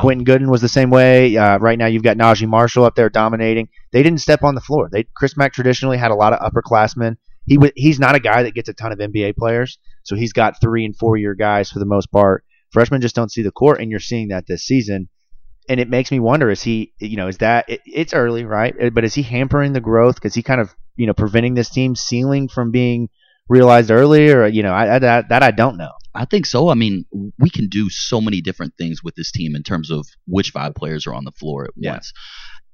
Quentin Goodin was the same way. Uh, right now, you've got Naji Marshall up there dominating. They didn't step on the floor. They Chris Mack traditionally had a lot of upperclassmen. He w- he's not a guy that gets a ton of NBA players, so he's got three and four year guys for the most part. Freshmen just don't see the court, and you're seeing that this season. And it makes me wonder: is he, you know, is that it, it's early, right? But is he hampering the growth? Because he kind of, you know, preventing this team ceiling from being realized earlier? You know, I, I, that that I don't know. I think so. I mean, we can do so many different things with this team in terms of which five players are on the floor at Yeah. once.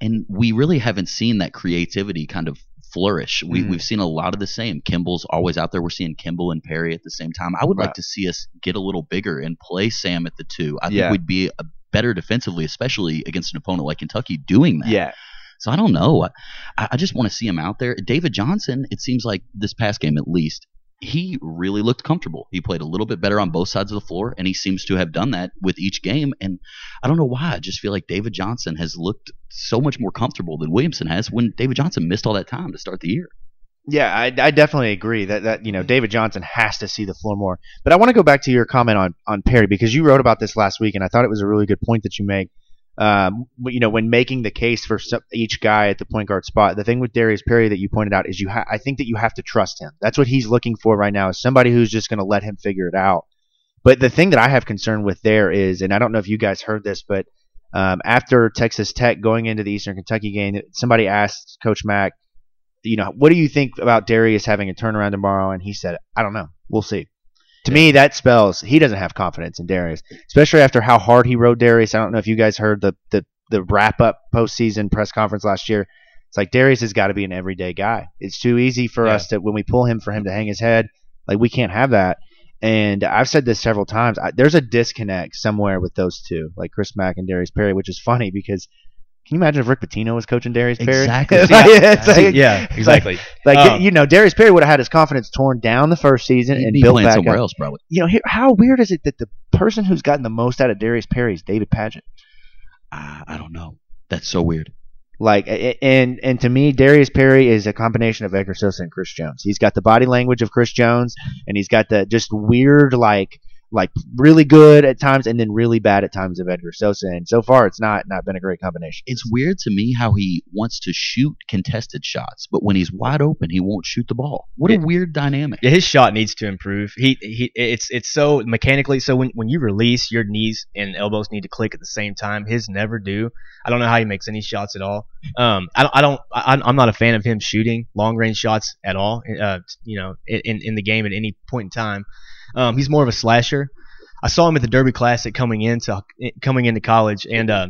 And we really haven't seen that creativity kind of flourish. We, Mhm. We've seen a lot of the same. Kimble's always out there. We're seeing Kimble and Perry at the same time. I would Right. like to see us get a little bigger and play Sam at the two. I Yeah. think we'd be a better defensively, especially against an opponent like Kentucky doing that. Yeah, So I don't know. I, I just want to see him out there. David Johnson, it seems like this past game at least, he really looked comfortable. He played a little bit better on both sides of the floor, and he seems to have done that with each game. And I don't know why. I just feel like David Johnson has looked so much more comfortable than Williamson has when David Johnson missed all that time to start the year. Yeah, I, I definitely agree that that you know David Johnson has to see the floor more. But I want to go back to your comment on on Perry because you wrote about this last week, and I thought it was a really good point that you make. Um, you know, when making the case for each guy at the point guard spot, the thing with Darius Perry that you pointed out is you. Ha- I think that you have to trust him. That's what he's looking for right now is somebody who's just going to let him figure it out. But the thing that I have concern with there is, and I don't know if you guys heard this, but um, after Texas Tech going into the Eastern Kentucky game, somebody asked Coach Mack, you know, what do you think about Darius having a turnaround tomorrow? And he said, I don't know. We'll see. To me, that spells he doesn't have confidence in Darius, especially after how hard he rode Darius. I don't know if you guys heard the the, the wrap up postseason press conference last year. It's like Darius has got to be an everyday guy. It's too easy for Yeah. us to when we pull him for him to hang his head. Like we can't have that. And I've said this several times. I, there's a disconnect somewhere with those two, like Chris Mack and Darius Perry, which is funny because can you imagine if Rick Pitino was coaching Darius Perry? Exactly. Like- it's like- yeah, exactly. like Um, you know, Darius Perry would have had his confidence torn down the first season and be built playing back somewhere up. else probably. You know, here, how weird is it that the person who's gotten the most out of Darius Perry is David Padgett? I, I don't know. That's so weird. Like, and and to me, Darius Perry is a combination of Edgar Sosa and Chris Jones. He's got the body language of Chris Jones, and he's got the just weird, like, like really good at times, and then really bad at times of Edgar Sosa. And so far, it's not not been a great combination. It's weird to me how he wants to shoot contested shots, but when he's wide open, he won't shoot the ball. What a weird dynamic. Yeah, his shot needs to improve. He he it's it's so mechanically so when when you release your knees and elbows need to click at the same time. His never do. I don't know how he makes any shots at all. Um, I don't, I don't, I, am not a fan of him shooting long range shots at all. Uh, you know, in in the game at any point in time. Um, he's more of a slasher. I saw him at the Derby Classic coming into coming into college, and uh,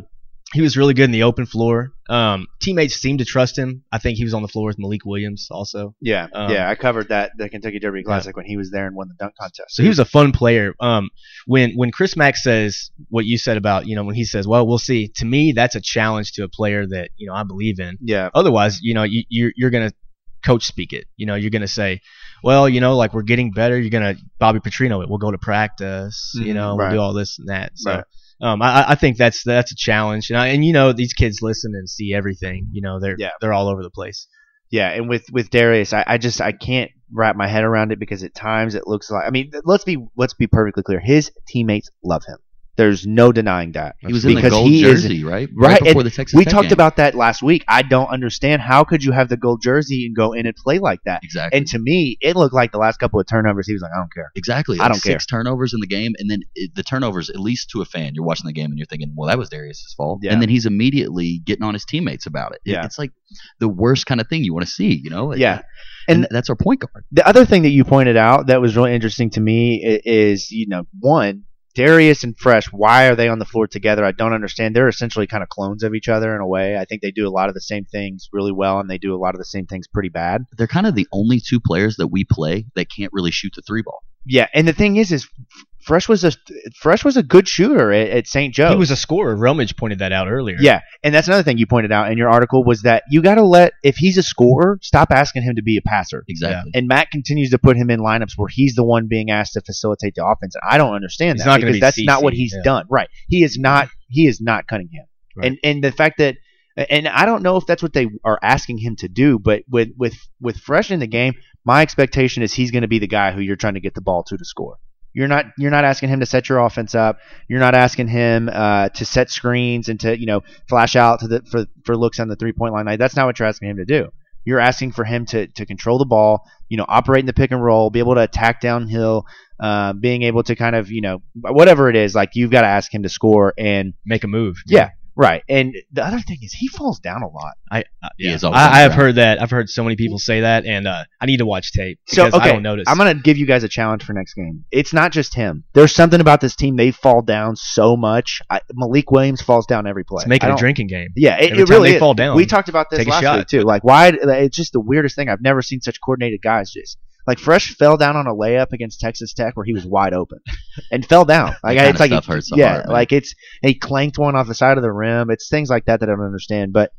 he was really good in the open floor. Um, teammates seemed to trust him. I think he was on the floor with Malik Williams also. Yeah, Um, yeah. I covered that the Kentucky Derby Classic when he was there and won the dunk contest. So he was a fun player. Um, when when Chris Mack says what you said about you know when he says, well, we'll see. To me, that's a challenge to a player that you know I believe in. yeah, Otherwise, you know, you, you're you're gonna coach speak it. You know, you're gonna say, well, you know, like we're getting better. You're gonna Bobby Petrino it. We'll go to practice. You Mhm, know, right. we'll do all this and that. So. Right. Um, I, I think that's that's a challenge, and I, and you know these kids listen and see everything. You know they're Yeah. they're all over the place. yeah. And with with Darius, I, I just I can't wrap my head around it because at times it looks like I mean let's be let's be perfectly clear. His teammates love him. There's no denying that. He was in the Because gold he is- jersey, right? Right, before the Texas We Tech talked game. about that last week. I don't understand how could you have the gold jersey and go in and play like that. exactly. And to me, it looked like the last couple of turnovers. He was like, I don't care. Exactly. I don't care. Six turnovers in the game, and then it, the turnovers, at least to a fan, you're watching the game and you're thinking, well, that was Darius's fault. Yeah. And then he's immediately getting on his teammates about it. It- Yeah. It's like the worst kind of thing you want to see, you know? Yeah. And, And- that's our point guard. The other thing that you pointed out that was really interesting to me is, you know, one, Darius and Fresh, why are they on the floor together? I don't understand. They're essentially kind of clones of each other in a way. I think they do a lot of the same things really well, and they do a lot of the same things pretty bad. They're kind of the only two players that we play that can't really shoot the three ball. Yeah, and the thing is, is Fresh was a Fresh was a good shooter at, at St. Joe. He was a scorer. Romage pointed that out earlier. Yeah, and that's another thing you pointed out in your article was that you got to let if he's a scorer, stop asking him to be a passer. Exactly. And Matt continues to put him in lineups where he's the one being asked to facilitate the offense. And I don't understand He's that not because be that's not what he's yeah. done. Right? He is mm-hmm. not. He is not Cunningham. Right. And and the fact that and I don't know if that's what they are asking him to do, but with with with Fresh in the game, my expectation is he's going to be the guy who you're trying to get the ball to to score. You're not you're not asking him to set your offense up. You're not asking him uh, to set screens and to you know flash out to the for for looks on the three point line. Like, that's not what you're asking him to do. You're asking for him to to control the ball, you know, operate in the pick and roll, be able to attack downhill, uh, being able to kind of you know whatever it is. Like you've got to ask him to score and make a move. yeah, right. And the other thing is he falls down a lot. I uh, yeah. I, I have heard that. I've heard so many people say that, and uh, I need to watch tape So, because okay, I don't notice. I'm gonna give you guys a challenge for next game. It's not just him. There's something about this team. They fall down so much. I, Malik Williams falls down every play. Let's make I it a drinking game. Yeah, it, it really they is. fall down, We talked about this last shot. week too. Like, why? It's just the weirdest thing. I've never seen such coordinated guys. Just like Fresh fell down on a layup against Texas Tech where he was wide open and fell down. Like it's like stuff hurts yeah, man. like it's he clanked one off the side of the rim. It's things like that that I don't understand. But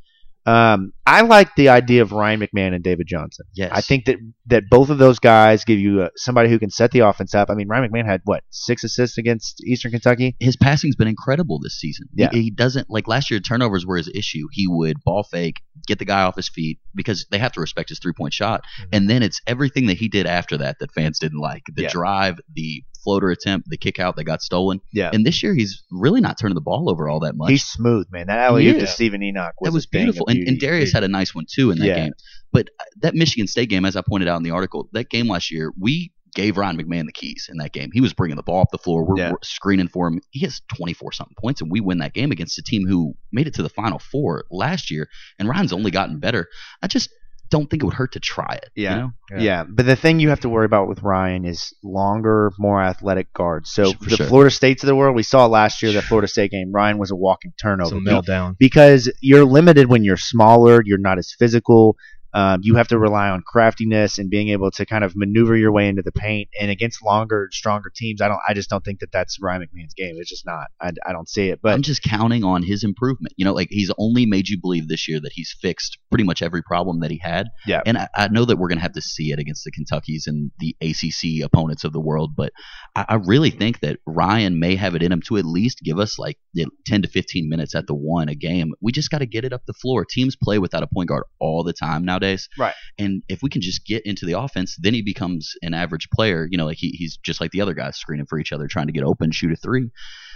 um, I like the idea of Ryan McMahon and David Johnson. Yes. I think that that both of those guys give you uh, somebody who can set the offense up. I mean, Ryan McMahon had what six assists against Eastern Kentucky. his passing's been incredible this season. He- Yeah. He, doesn't like last year. Turnovers were his issue. He would ball fake, get the guy off his feet because they have to respect his three point shot, and then it's everything that he did after that that fans didn't like. The Yeah. drive, the floater attempt, the kick out that got stolen. Yeah. And this year he's really not turning the ball over all that much. He's smooth, man. That alley Yeah. to Steven Enoch was that was a thing of beautiful. And, and. Darius had a nice one too in that Yeah. game. But uh, that Michigan State game, as I pointed out in the article, that game last year, we gave Ryan McMahon the keys in that game. He was bringing the ball up the floor. We're, Yeah. we're screening for him. He has 24 something points, and we win that game against a team who made it to the Final Four last year. And Ryan's only gotten better. I just don't think it would hurt to try it. you Yeah. know? Yeah. Yeah, but the thing you have to worry about with Ryan is longer, more athletic guards. So For the sure. Florida States of the world, we saw last year that Florida State game. Ryan was a walking turnover Some meltdown. because you're limited when you're smaller. You're not as physical. Um, you have to rely on craftiness and being able to kind of maneuver your way into the paint. And against longer, stronger teams, I don't. I just don't think that that's Ryan McMahon's game. It's just not. I, I don't see it. But I'm just counting on his improvement. You know, like he's only made you believe this year that he's fixed pretty much every problem that he had. Yeah. And I, I know that we're going to have to see it against the Kentuckies and the ACC opponents of the world, but I, I really think that Ryan may have it in him to at least give us like you know, 10 to 15 minutes at the one a game. We just got to get it up the floor. Teams play without a point guard all the time nowadays. Right. And if we can just get into the offense, then he becomes an average player. You know, like he, he's just like the other guys screening for each other, trying to get open, shoot a three.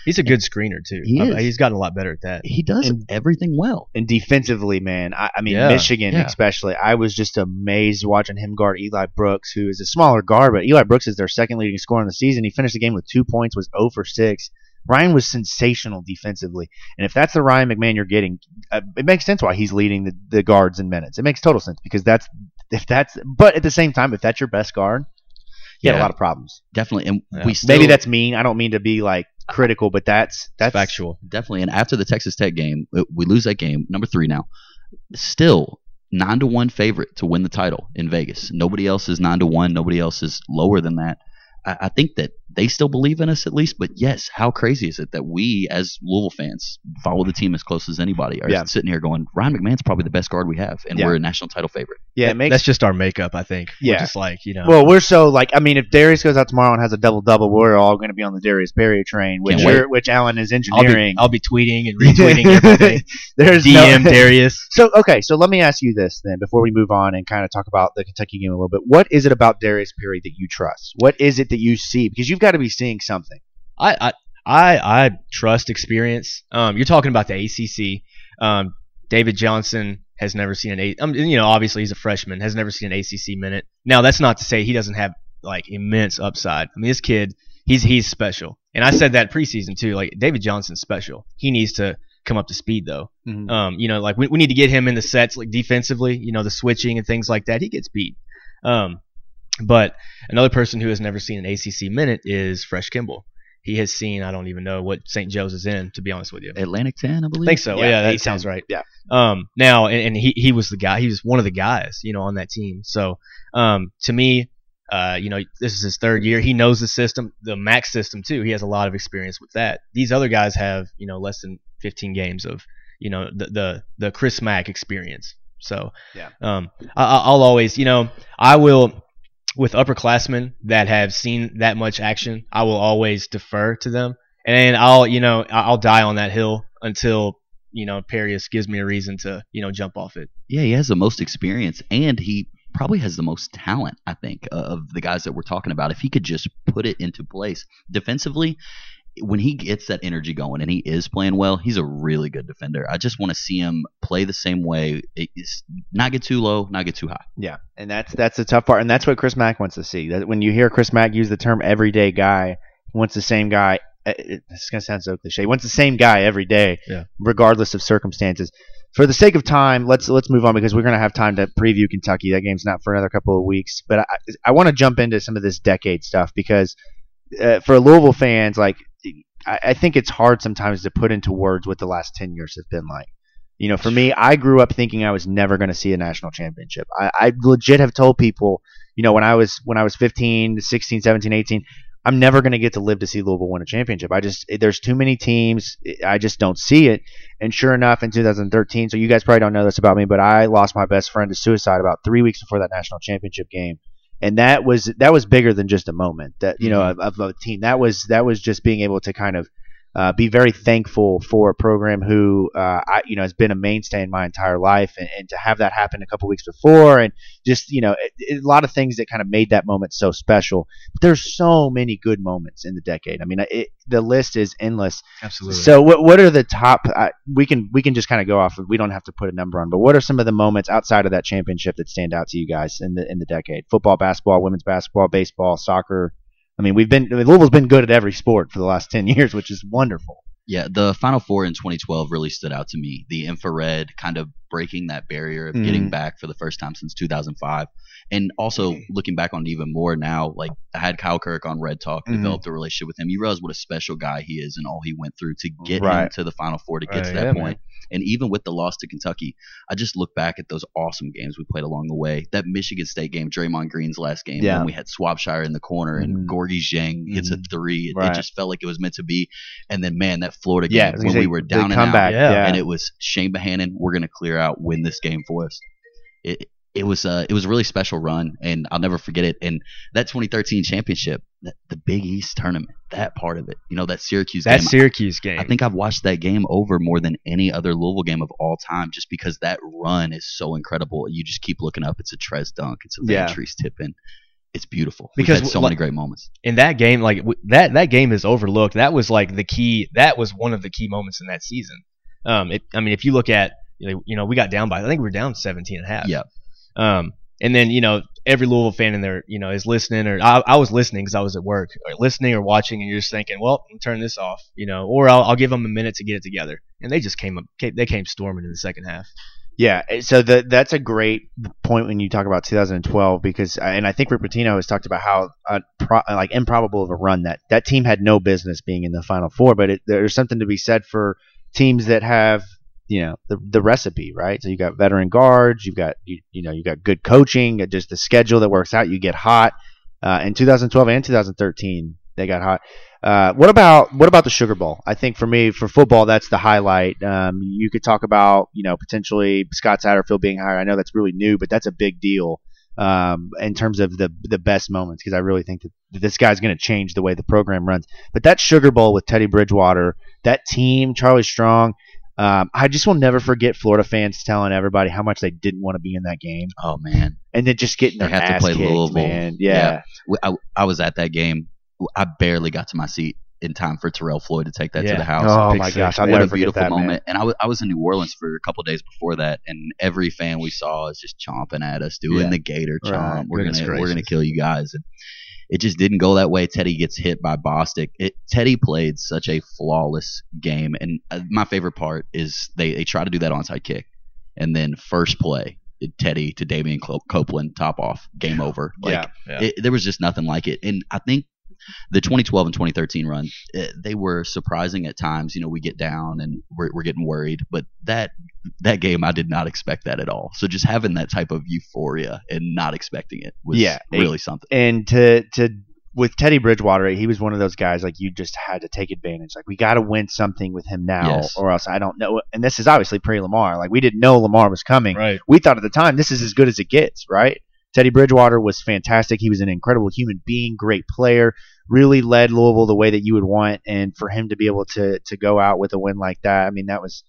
He's a good screener too. He is. He's gotten a lot better at that. He does And- everything well. and defensively, man, I, I mean Yeah, Michigan yeah. especially. I was just amazed watching him guard Eli Brooks, who is a smaller guard, but Eli Brooks is their second leading scorer in the season. He finished the game with two points, was 0 for six. Ryan was sensational defensively, and if that's the Ryan McMahon you're getting, uh, it makes sense why he's leading the, the guards in minutes. It makes total sense because that's if that's. But at the same time, if that's your best guard, you have a lot of problems. Definitely. And Yeah. we still, Maybe that's mean. I don't mean to be like critical, but that's that's Factual. Definitely. And after the Texas Tech game, uh, we lose that game, number three now. Still nine to one favorite to win the title in Vegas. Nobody else is nine to one. Nobody else is lower than that. I, I think that they still believe in us at least. But yes, how crazy is it that we as Louisville fans follow the team as close as anybody are Yeah. sitting here going, Ryan McMahon's probably the best guard we have, and Yeah. we're a national title favorite. Yeah, it makes That's just our makeup, I think. We're Yeah. just like you know. Well, we're so like I mean, if Darius goes out tomorrow and has a double double, we're all going to be on the Darius Perry train, which Can't wait. you're- which Alan is I'll be, engineering. I'll be tweeting and retweeting everything. There's DM no, Darius. So okay, so let me ask you this then before we move on and kind of talk about the Kentucky game a little bit. What is it about Darius Perry that you trust? What is it that you see? Because you've got to be seeing something. I, I I I trust experience. Um, you're talking about the ACC. Um, David Johnson has never seen an A. Um, you know, obviously he's a freshman, has never seen an ACC minute. Now that's not to say he doesn't have like immense upside. I mean, this kid, he's he's special, and I said that preseason too. Like David Johnson's special. He needs to come up to speed though. Um, you know, like we, we need to get him in the sets like defensively. You know, the switching and things like that. He gets beat. Um, but another person who has never seen an ACC minute is Fresh Kimble. He has seen I don't even know what St. Joe's is in to be honest with you. Atlantic 10, I I believe. think so. Yeah, Yeah, that A10. sounds right. Yeah. Um, now and, and he he was the guy. He was one of the guys, you know, on that team. So, um, to me, uh, you know, this is his third year. He knows the system, the Mack's system too. He has a lot of experience with that. These other guys have, you know, less than 15 games of, you know, the the the Chris Mack experience. So, Yeah. Um, I, I- I'll always, you know, I will with upperclassmen that have seen that much action. I will always defer to them, and I'll, you know, I'll die on that hill until you know Perius gives me a reason to, you know, jump off it. Yeah, he has the most experience, and he probably has the most talent. I think uh, of the guys that we're talking about. If he could just put it into place defensively, when he gets that energy going and he is playing well, he's a really good defender. I just want to see him play the same way. It's not get too low, not get too high. Yeah, and that's that's the tough part, and that's what Chris Mack wants to see. That when you hear Chris Mack use the term "everyday guy," he wants the same guy. uh, It's gonna sound so cliche. He wants the same guy every day, Yeah. regardless of circumstances. For the sake of time, let's let's move on because we're gonna have time to preview Kentucky. That game's not for another couple of weeks, but I I want to jump into some of this decade stuff because uh, for Louisville fans, like I, think it's hard sometimes to put into words what the last ten years have been like. You know, for me, I grew up thinking I was never going to see a national championship. I, I legit have told people, you know, when I was when I was 15, 16, 17, 18, I'm never going to get to live to see Louisville win a championship. I just eh, there's too many teams. Eh, I just don't see it. And sure enough, in 2013, so you guys probably don't know this about me, but I lost my best friend to suicide about three weeks before that national championship game. And that was that was bigger than just a moment that you know mm-hmm. of, of a team. That was that was just being able to kind of uh, be very thankful for a program who uh, I, you know has been a mainstay in my entire life, and, and to have that happen a couple weeks before, and just you know it, it- a lot of things that kind of made that moment so special. But there's so many good moments in the decade. I mean, it, the list is endless. Absolutely. So what what are the top? Uh, we can we can just kind of go off. of We don't have to put a number on, but what are some of the moments outside of that championship that stand out to you guys in the in the decade? Football, basketball, women's basketball, baseball, soccer. I mean, we've been I mean, Louisville's been good at every sport for the last ten years, which is wonderful. Yeah, the Final Four in 2012 really stood out to me. The infrared kind of breaking that barrier of Mhm. getting back for the first time since 2005. And also looking back on even more now, like I had Kyle Kuric on Red Talk, Mhm. developed a relationship with him. You realize what a special guy he is and all he went through to get him Right. to the Final Four to get to that yeah, point. And even with the loss to Kentucky, I just look back at those awesome games we played along the way. That Michigan State game, Draymond Green's last game, Yeah. when we had Swabshire in the corner and mm-hmm. Gorgui Dieng hits a mm-hmm. three. It, Right. it just felt like it was meant to be. And then, man, that Florida game was when gonna we were down and comeback, out, Yeah. yeah. and it was Chane Behanan. We're gonna clear out, win this game for us. It it was uh it was a really special run, and I'll never forget it. And that 2013 championship, that, the Big East tournament, that part of it, you know, that Syracuse that game. Syracuse game. I think I've watched that game over more than any other Louisville game of all time, just because that run is so incredible. You just keep looking up. It's a Trez dunk. It's a Van Yeah. Tip in. It's beautiful. Because so like- many great moments. in that game, like w- that that game is overlooked. That was like the key. That was one of the key moments in that season. Um, it, I mean, if you look at you know, you know, we got down by I think we were down 17 and a half. Yeah. Um, and then you know every Louisville fan in there, you know, is listening or I, I was listening because I was at work, or listening or watching, and you're just thinking, well, I'm turn this off, you know, or I'll, I'll give them a minute to get it together. And they just came up, they came storming in the second half. Yeah, eh, so the, that's a great point when you talk about 2012 because, uh, and I think Rick Pitino has talked about how uh, pro, like improbable of a run that that team had no business being in the Final Four, but it, there's something to be said for teams that have you know the the recipe, right? So you got veteran guards, you've got you, you know you got good coaching, uh, just the schedule that works out. You get hot. Uh, in 2012 and 2013, they got hot. Uh, what about what about the Sugar Bowl? I think for me, for football, that's the highlight. Um, you could talk about you know potentially Scott Satterfield being hired. I know that's really new, but that's a big deal um, in terms of the the best moments because I really think that this guy's going to change the way the program runs. But that Sugar Bowl with Teddy Bridgewater, that team, Charlie Strong. Um, I just will never forget Florida fans telling everybody how much they didn't want to be in that game, Oh man, and then just getting They their have to ass play kicked, Louisville. man. Yeah. Yeah. I, I was at that game. I barely got to my seat in time for Terell Floyd to take that to the house. Oh my six. gosh, I'll what never a beautiful that moment. man. And I was I was in New Orleans for a couple days before that, and every fan we saw is just chomping at us, doing Yeah. the Gator chomp. Right. We're Goodness gonna we're gonna kill you guys. And it just didn't go that way. Teddy gets hit by Bostic. It, Teddy played such a flawless game, and uh, my favorite part is they they try to do that onside kick, and then first play. Teddy to Damian Copeland, top off, game over. Like, Yeah. Yeah. it, there was just nothing like it. And I think the 2012 and 2013 run, eh, they were surprising at times. You know, we get down and we're, we're getting worried, but that that game, I did not expect that at all. So just having that type of euphoria and not expecting it was Yeah. really something. and to to with Teddy Bridgewater, he was one of those guys like you just had to take advantage. Like we got to win something with him now, Yes. or else I don't know. And this is obviously pre Lamar. Like we didn't know Lamar was coming. Right. We thought at the time this is as good as it gets. Right. Teddy Bridgewater was fantastic. He was an incredible human being, great player. Really led Louisville the way that you would want, and for him to be able to to go out with a win like that, I mean that was.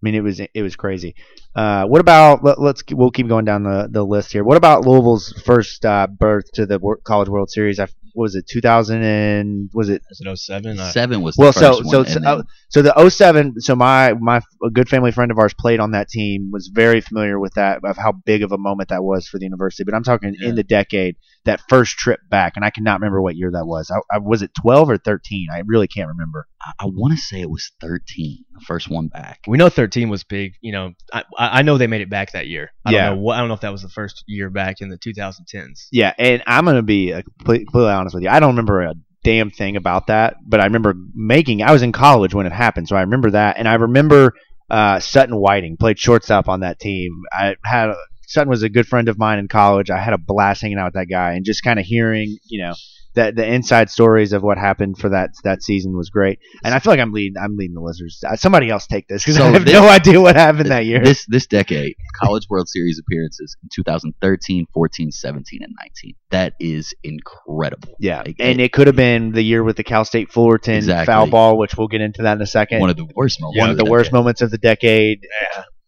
I mean, it was it was crazy. Uh, what about let, let's we'll keep going down the, the list here. What about Louisville's first uh, berth to the College World Series? I, was it 2000 and was it Is it 07? Uh, Seven was the well? So first so one, so, and oh, then- so the 07 So my my a good family friend of ours played on that team. Was very familiar with that of how big of a moment that was for the university. But I'm talking Yeah. in the decade that first trip back, and I cannot remember what year that was. I, I was it 12 or 13? I really can't remember. I, I want to say it was 13, the first one back. we know 13 was big. You know, I, I I know they made it back that year. I Yeah. don't know what I don't know if that was the first year back in the 2010s. Yeah, and I'm gonna be uh, complete- completely honest with you. I don't remember a damn thing about that, but I remember making. I was in college when it happened, so I remember that, and I remember uh, Sutton Whiting played shortstop on that team. I had Sutton was a good friend of mine in college. I had a blast hanging out with that guy, and just kind of hearing, you know, that the inside stories of what happened for that that season was great. And I feel like I'm leading. I'm leading the Lizards. Uh, Somebody else take this because So I have this- no idea what happened that year. This this decade, College World Series appearances in 2013, 14, 17, and 19. That is incredible. Yeah, Like, and it could have been the year with the Cal State Fullerton Exactly. foul ball, which we'll get into that in a second. one of the worst moments. One of the worst decade. moments of the decade.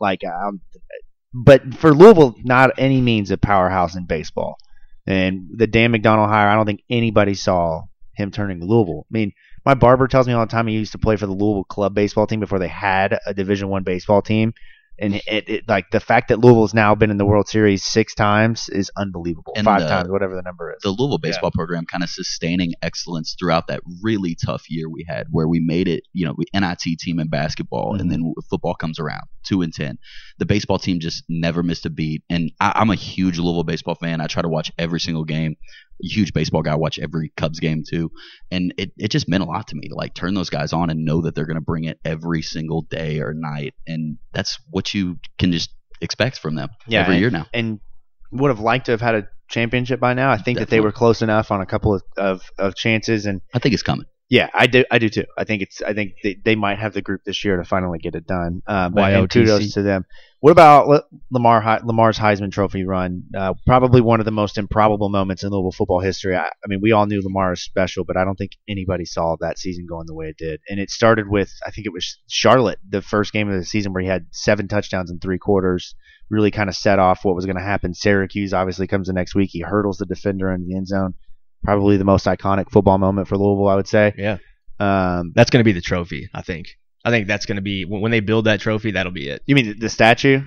Like, um, but for Louisville, not any means a powerhouse in baseball. And the Dan McDonnell hire, I don't think anybody saw him turning Louisville. I mean, my barber tells me all the time he used to play for the Louisville club baseball team before they had a Division One baseball team. And it, it like the fact that Louisville's now been in the World Series six times is unbelievable. And Five the- times, whatever the number is. the Louisville baseball program kind of sustaining excellence throughout that really tough year we had, where we made it, you know, we NIT team in basketball, Mhm. and then football comes around, two and ten. The baseball team just never missed a beat, and I, I'm a huge Louisville baseball fan. I try to watch every single game. Huge baseball guy, watch every Cubs game too, and it, it just meant a lot to me to like turn those guys on and know that they're going to bring it every single day or night, and that's what you can just expect from them Yeah, every and- year now. and would have liked to have had a championship by now. I think that they were close enough on a couple of, of, of chances, and I think it's coming. Yeah, I do. I do too. I think it's. I think they, they might have the group this year to finally get it done. Uh, but and kudos to them. What about Lamar Lamar's Heisman Trophy run? Uh, probably one of the most improbable moments in Louisville football history. I, I mean, we all knew Lamar was special, but I don't think anybody saw that season going the way it did. And it started with I think it was Charlotte, the first game of the season where he had seven touchdowns in three quarters. Really kind of set off what was going to happen. Syracuse obviously comes the next week. He hurdles the defender into the end zone. Probably the most iconic football moment for Louisville, I would say. Yeah. Um, That's going to be the trophy, I think. I think that's going to be when they build that trophy, that'll be it. you mean the statue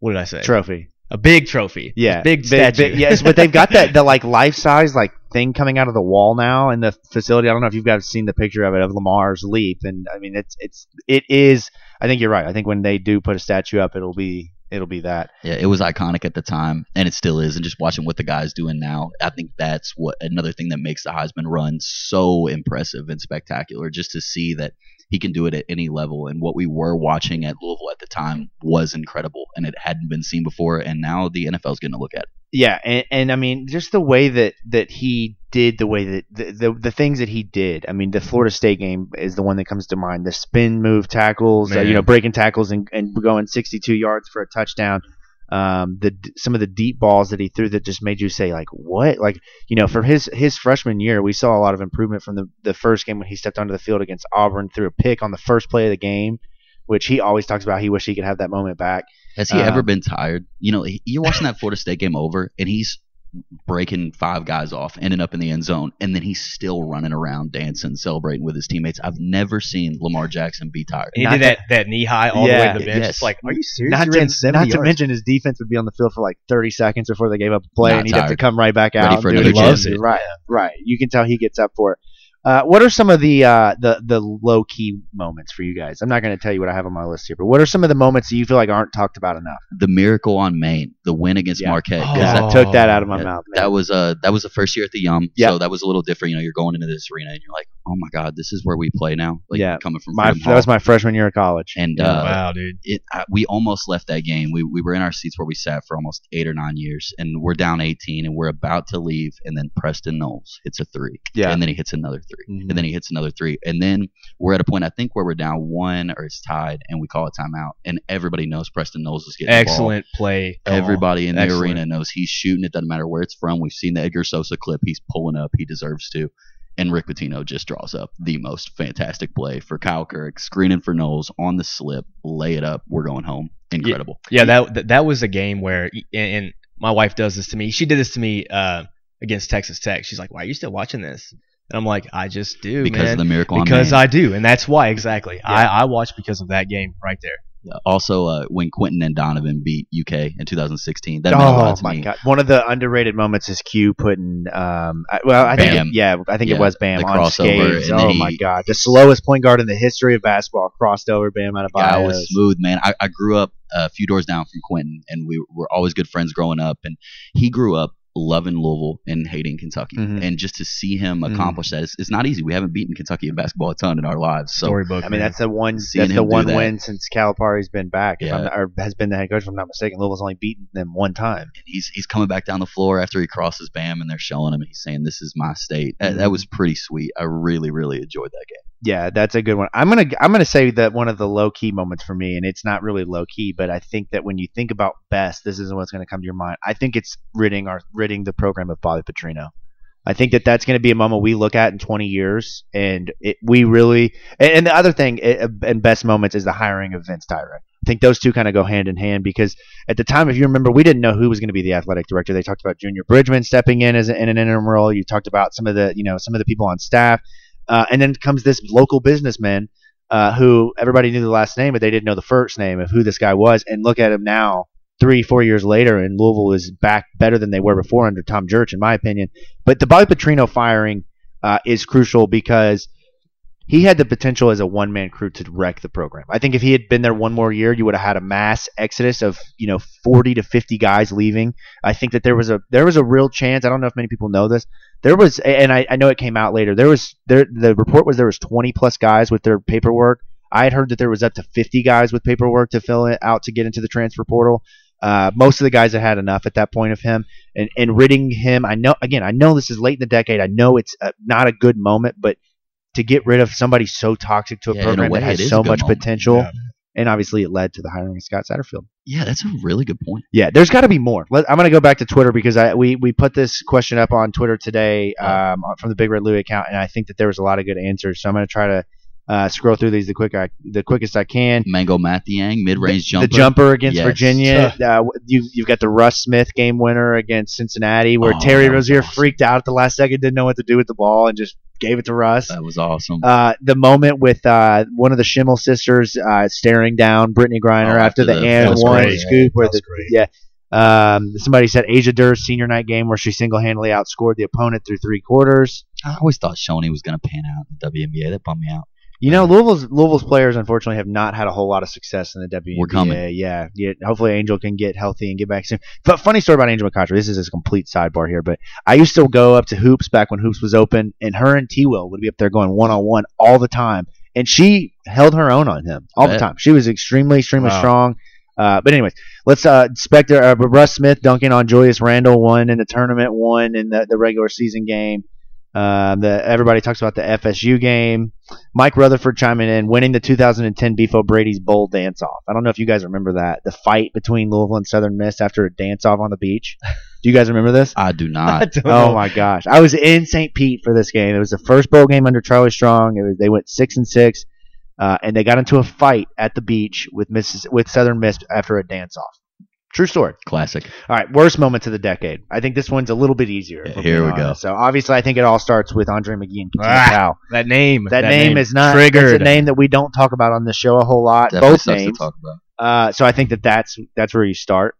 What did I say? trophy? A big trophy. Yeah, Big Big- statue. big- yes, but they've got that the like life size like thing coming out of the wall now in the facility. I don't know if you've guys seen the picture of it of Lamar's leap, and I mean it's it's it is. I think you're right. I think when they do put a statue up, it'll be it'll be that. Yeah, it was iconic at the time, and it still is. And just watching what the guy's doing now, I think that's what another thing that makes the Heisman run so impressive and spectacular. Just to see that he can do it at any level, and what we were watching at Louisville at the time was incredible, and it hadn't been seen before. And now the NFL's going to look at it. Yeah, and, and I mean, just the way that that he did the way that the, the the things that he did. I mean, the Florida State game is the one that comes to mind. The spin move tackles, uh, you know, breaking tackles and, and going 62 yards for a touchdown. Um, the some of the deep balls that he threw that just made you say like, what? Like, you know, for his his freshman year, we saw a lot of improvement from the the first game when he stepped onto the field against Auburn, threw a pick on the first play of the game, which he always talks about. He wish he could have that moment back. Has he ever Um, been tired? You know, you're watching that Florida State game over, and he's breaking five guys off, ending up in the end zone, and then he's still running around, dancing, celebrating with his teammates. I've never seen Lamar Jackson be tired. And he Not did to- that, that knee high all the way to the bench. yes. Like, are you serious? Not You to, not to mention his defense would be on the field for like 30 seconds before they gave up a play, Not and he'd have to come right back out. Ready and do it another Loves it. Right, right. You can tell he gets up for it. Uh, what are some of the uh, the the low key moments for you guys? I'm not going to tell you what I have on my list here, but what are some of the moments that you feel like aren't talked about enough? The miracle on Main, the win against Yeah. Marquette. 'cause Oh. that- I took that out of my that, mouth. man. that was uh that was the first year at the Yum, Yeah. so that was a little different. You know, you're going into this arena and you're like, oh my god, this is where we play now. Like Yeah. coming from my that was my freshman year of college. and Yeah. uh, wow, dude. it I, we almost left that game. We we were in our seats where we sat for almost eight or nine years, and we're down 18, and we're about to leave, and then Preston Knowles hits a three, Yeah. and then he hits another 3 Mhm. and then he hits another three, and then we're at a point I think where we're down one or it's tied, and we call a timeout, and everybody knows Preston Knowles is getting the ball. Excellent play. call. Everybody in the Excellent. arena knows he's shooting. It doesn't matter where it's from. We've seen the Edgar Sosa clip. He's pulling up. He deserves to. And Rick Pitino just draws up the most fantastic play for Kyle Kuric, screening for Knowles on the slip, lay it up. We're going home. Incredible. Yeah, that that, that was a game where, and, my wife does this to me. She did this to me uh, against Texas Tech. She's like, "Why are you still watching this?" And I'm like, "I just do, because man. of the miracle because. I do, and that's why exactly. I I watch because of that game right there. Also, uh, when Quentin and Donovan beat UK in 2016, that meant a lot Oh to my me. god! One of the underrated moments is Q putting, um, I, well, I think, Bam. yeah, I think Yeah, it was Bam the on crossover, skates. and then Oh he- my god! The slowest point guard in the history of basketball crossed over Bam out of guy was smooth, man. I, I grew up a few doors down from Quentin, and we were always good friends growing up. And he grew up loving Louisville and hating Kentucky, Mhm. and just to see him Mhm. accomplish that, it's, it's not easy. We haven't beaten Kentucky in basketball a ton in our lives, so Storybook. I mean, man. that's the one. Seeing That's the one that. win since Calipari's been back. If Yeah. I'm, or has been the head coach. If I'm not mistaken, Louisville's only beaten them one time. and he's he's coming back down the floor after he crosses Bam, and they're showing him, and he's saying, "This is my state." That, Mm-hmm. that was pretty sweet. I really, really enjoyed that game. Yeah, that's a good one. I'm gonna I'm gonna say that one of the low key moments for me, and it's not really low key, but I think that when you think about best, this is what's gonna come to your mind. I think it's ridding our ridding the program of Bobby Petrino. I think that that's to be a moment we look at in 20 years, and it, we really. And, and the other thing, eh, and best moments is the hiring of Vince Tyra. I think those two kind of go hand in hand because at the time, if you remember, we didn't know who was going to be the athletic director. They talked about Junior Bridgeman stepping in as in an interim role. You talked about some of the, you know, some of the people on staff, uh, and then comes this local businessman uh, who everybody knew the last name, but they didn't know the first name of who this guy was. And look at him now, three, four years later, and Louisville is back better than they were before under Tom Jurich, in my opinion. But the Bobby Petrino firing uh, is crucial because he had the potential as a one man crew to wreck the program. I think if he had been there one more year, you would have had a mass exodus of you know forty to fifty guys leaving. I think that there was a there was a real chance. I don't know if many people know this. There was, and I, I know it came out later. There was there the report was there was twenty plus guys with their paperwork. I had heard that there was up to fifty guys with paperwork to fill it out to get into the transfer portal. Uh, most of the guys had had enough at that point of him, and and ridding him. I know again. I know this is late in the decade. I know it's uh not a good moment, but to get rid of somebody so toxic to a Yeah, in a program way, that has it is a so much moment. potential, Yeah. and obviously it led to the hiring of Scott Satterfield. Yeah, that's a really good point. Yeah, there's got to be more. Let, I'm going to go back to Twitter because I we, we put this question up on Twitter today um, from the Big Red Louie account, and I think that there was a lot of good answers. So I'm going to try to uh, scroll through these the quick I, the quickest I can. Mangok Mathiang, mid-range jumper. The jumper against Yes. Virginia. Uh, you you've got the Russ Smith game winner against Cincinnati, where Oh, Terry Rozier awesome. freaked out at the last second, didn't know what to do with the ball, and just gave it to Russ. That was awesome. Uh, the moment with uh, one of the Schimmel sisters uh, staring down Brittney Griner Oh, after, after the, the- that and one great. scoop, where the great. yeah. Um, somebody said Asia Durr's senior night game where she single handedly outscored the opponent through three quarters. I always thought Shoni was going to pan out in the WNBA. That bummed me out. You know, Louisville's Louisville's players unfortunately have not had a whole lot of success in the WNBA. We're coming. Yeah, yeah. Hopefully, Angel can get healthy and get back soon. But funny story about Angel McCoughtry. This is a complete sidebar here, but I used to go up to hoops back when hoops was open, and her and T Will would be up there going one on one all the time, and she held her own on him all the time. She was extremely, extremely Wow. strong. Uh, but anyways, let's uh, Spectre, uh, Russ Smith dunking on Julius Randle one in the tournament, one in the, the regular season game. Um, the everybody talks about the FSU game. Mike Rutherford chiming in, winning the 2010 Beef O'Brady's Bowl dance off. I don't know if you guys remember that. The fight between Louisville and Southern Miss after a dance off on the beach. Do you guys remember this? I do not. don't Oh know. my gosh! I was in St. Pete for this game. It was the first bowl game under Charlie Strong. It was they went six and six, uh, and they got into a fight at the beach with Mrs. with Southern Miss after a dance off. True story. Classic. All right, worst moments of the decade. I think this one's a little bit easier. if we're Here being we go. So obviously, I think it all starts with Andre McGee and Katina Ah, Powell. That name. That, name, is not triggered. It's a name that we don't talk about on the show a whole lot. Definitely Both sucks names. to talk about. Uh, so I think that that's that's where you start.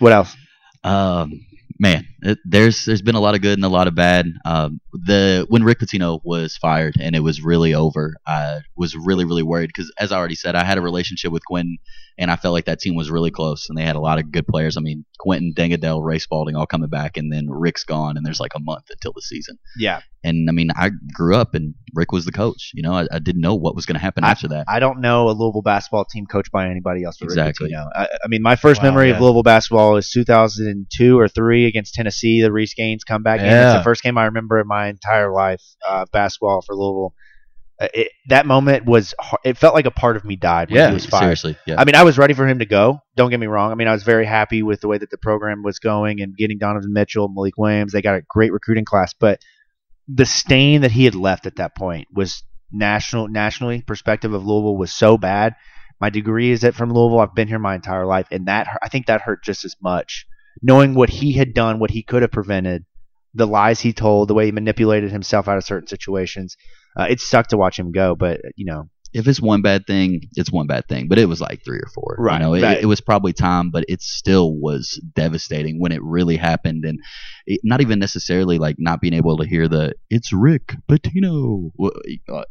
What else? Um, man, it, there's there's been a lot of good and a lot of bad. Um, the when Rick Pitino was fired and it was really over, I was really really worried because as I already said, I had a relationship with Quentin, and I felt like that team was really close and they had a lot of good players. I mean, Quentin, Deng Adel, Ray Spalding all coming back, and then Rick's gone, and there's like a month until the season. Yeah, And I mean, I grew up and Rick was the coach. You know, I, I didn't know what was going to happen after that. I don't know a Louisville basketball team coached by anybody else. but Exactly. Pitino. I, I mean, my first Wow, memory yeah. of Louisville basketball is 2002 or three against Tennessee, the Reese Gaines comeback game. It's Yeah. the first game I remember in my entire life uh, basketball for Louisville. Uh, It, that moment was it felt like a part of me died when Yeah, he was fired. Seriously, yeah. I mean, I was ready for him to go. Don't get me wrong. I mean, I was very happy with the way that the program was going and getting Donovan Mitchell, Malik Williams. They got a great recruiting class, but the stain that he had left at that point was national, nationally perspective of Louisville was so bad. My degree is at from Louisville. I've been here my entire life, and that I think that hurt just as much. Knowing what he had done, what he could have prevented, the lies he told, the way he manipulated himself out of certain situations. Uh, it sucked to watch him go, but you know, if it's one bad thing, it's one bad thing. But it was like three or four. Right, You know, it, it was probably time, but it still was devastating when it really happened, and it, not even necessarily like not being able to hear the "It's Rick Pitino" uh,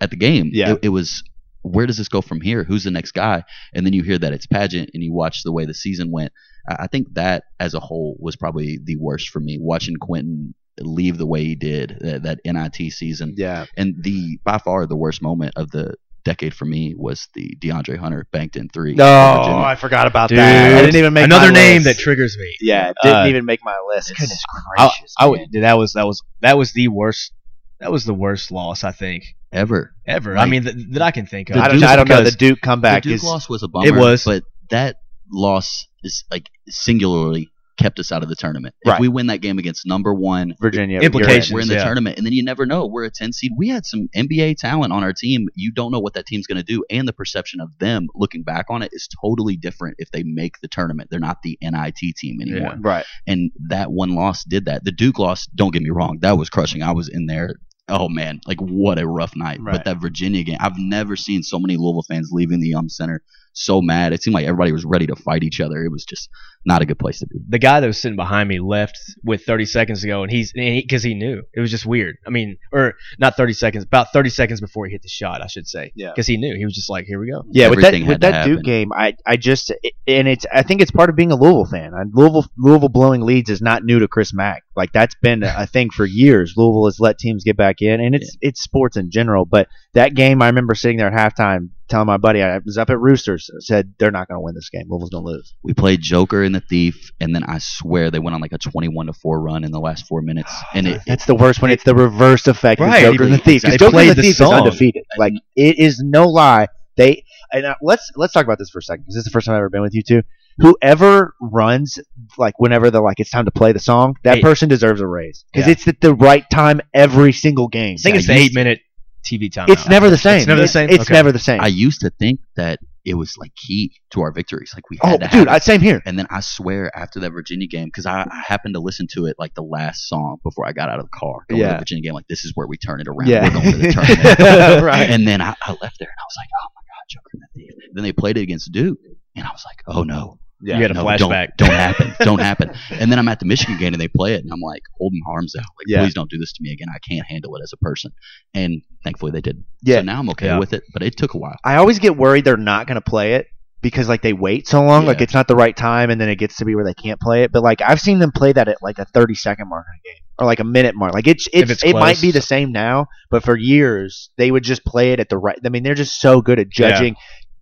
at the game. Yeah. It, it was. Where does this go from here? Who's the next guy? And then you hear that it's Padgett, and you watch the way the season went. I, I think that as a whole was probably the worst for me. Watching Quentin leave the way he did that, that NIT season. yeah, And the by far the worst moment of the decade for me was the DeAndre Hunter banked in three. No, for Virginia. I forgot about Dude, that. I didn't even make another my name list. that triggers me. Yeah, didn't Uh, even make my list. Goodness gracious, I would. man. dude, That was that was that was the worst. That was the worst loss I think ever. ever. I mean that, that I can think of. The I don't, Duke- I don't know. The Duke comeback the Duke is loss was a bummer. It was. but that loss is like singularly kept us out of the tournament. Right. If we win that game against number one, Virginia Implications. we're in the yeah. tournament, and then you never know. We're a ten seed. We had some NBA talent on our team. You don't know what that team's going to do, and the perception of them looking back on it is totally different if they make the tournament. They're not the NIT team anymore. in. Right. and that one loss did that. The Duke loss, don't get me wrong, that was crushing. I was in there. Oh man, like what a rough night. Right. But that Virginia game, I've never seen so many Louisville fans leaving the Yum Center so mad. It seemed like everybody was ready to fight each other. It was just not a good place to be. the guy that was sitting behind me left with 30 seconds to go, and he's because he, knew it was just weird. I mean, or not 30 seconds, about 30 seconds before he hit the shot, I should say. Yeah. because he knew he was just like, here we go. Yeah, with that with had to that Duke game, I I just it, and it's I think it's part of being a Louisville fan. Louisville Louisville blowing leads is not new to Chris Mack. Like that's been a thing for years. Louisville has let teams get back in, and it's it's sports in general. But that game, I remember sitting there at halftime telling my buddy I was up at Roosters, said they're not going to win this game. Louisville's going to lose. We played Joker and the Thief, and then I swear they went on like a twenty-one to four run in the last four minutes, and it, That's the worst when it's the reverse effect Right, of Joker and the Thief. they Because Joker played and the the Thief song. is undefeated. Like it is no lie. They and uh, let's let's talk about this for a second because this is the first time I've ever been with you two. Whoever runs like whenever they're like it's time to play the song, that Hey. person deserves a raise because Yeah. it's at the right time every single game. I think it's the eight minute TV time. It's never the same. It's never the same? It's Okay. never the same. I used to think that it was like key to our victories. Like we oh, to dude. I, same here. And then I swear after that Virginia game, because I, I happened to listen to it like the last song before I got out of the car. Going to Yeah. the Virginia game, like this is where we turn it around. Yeah. We're going to the tournament. Right. And then I, I left there and I was like, oh my God, Joker and the Thief. Then they played it against Duke. And I was like, oh no. Yeah. you had a no, flashback. Don't, don't happen. Don't happen. And then I'm at the Michigan game and they play it, and I'm like holding my arms out, like, Yeah. please don't do this to me again. I can't handle it as a person. And thankfully they didn't. Yeah. So now I'm okay Yeah. with it, but it took a while. I always get worried they're not going to play it because like they wait so long, like it's not the right time, and then it gets to be where they can't play it. But like I've seen them play that at like a thirty second mark in a game or like a minute mark. Like it's it's, it's it might be the same now, but for years they would just play it at the right. I mean, they're just so good at Yeah. judging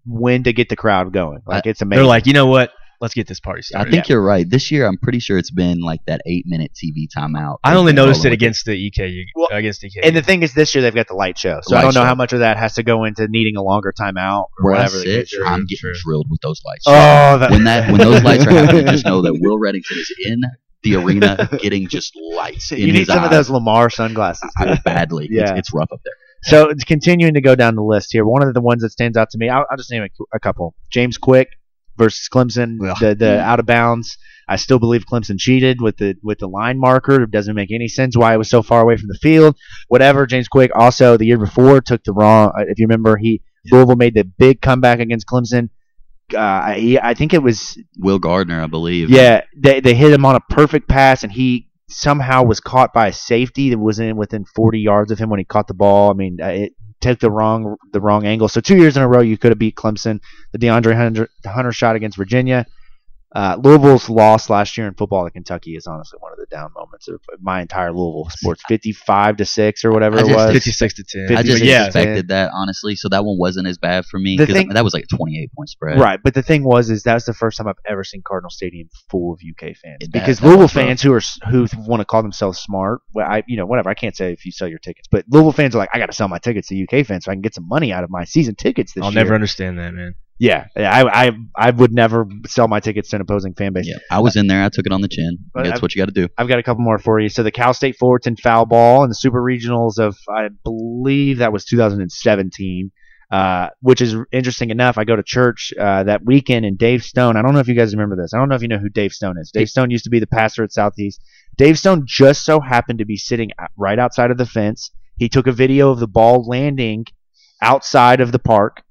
when to get the crowd going. Like it's amazing. They're like, you know what? Let's get this party started. I started. think you're right. This year, I'm pretty sure it's been like that eight minute TV timeout. I only noticed it against the EKU. Well, against EKU. and the thing is, this year they've got the light show, so The I don't know show. how much of that has to go into needing a longer timeout or Where I whatever. the sit, case. I'm getting True. drilled with those lights. Oh, that, when that when those lights are happening, just know that Will Reddington is in the arena getting just lights in you need his some of those Lamar sunglasses. I- badly. Yeah. It's, it's rough up there. So it's continuing to go down the list here. One of the ones that stands out to me, I'll, I'll just name a, a couple. James Quick versus Clemson, the the out of bounds. I still believe Clemson cheated with the with the line marker. It doesn't make any sense why it was so far away from the field. Whatever. James Quick also the year before took the wrong. uh, If you remember, he Louisville made the big comeback against Clemson. Uh, he, I think it was Will Gardner, I believe. yeah, they they hit him on a perfect pass, and he somehow was caught by a safety that was in within 40 yards of him when he caught the ball. I mean, uh, it took the wrong the wrong angle. So two years in a row, you could have beat Clemson. The DeAndre Hunter, Hunter shot against Virginia. Uh, Louisville's loss last year in football to Kentucky is honestly one of the down moments of my entire Louisville sports. 55 to six or whatever I it was. 56 to 10. I just yeah. expected that honestly, so that one wasn't as bad for me because that was like a 28 point spread. Right, but the thing was, is that's the first time I've ever seen Cardinal Stadium full of UK fans. That- because that Louisville was rough. fans who are who want to call themselves smart, well, I you know whatever. I can't say if you sell your tickets, but Louisville fans are like, I got to sell my tickets to UK fans so I can get some money out of my season tickets this I'll year. never understand that, man. Yeah, I, I I would never sell my tickets to an opposing fan base. Yeah, I was in there. I took it on the chin. But That's I've- what you got to do. I've got a couple more for you. So the Cal State Fullerton foul ball and the Super Regionals of I believe that was 2017. Uh, which is interesting enough. I go to church uh, that weekend, and Dave Stone. I don't know if you guys remember this. I don't know if you know who Dave Stone is. Dave Stone used to be the pastor at Southeast. Dave Stone just so happened to be sitting right outside of the fence. He took a video of the ball landing outside of the park,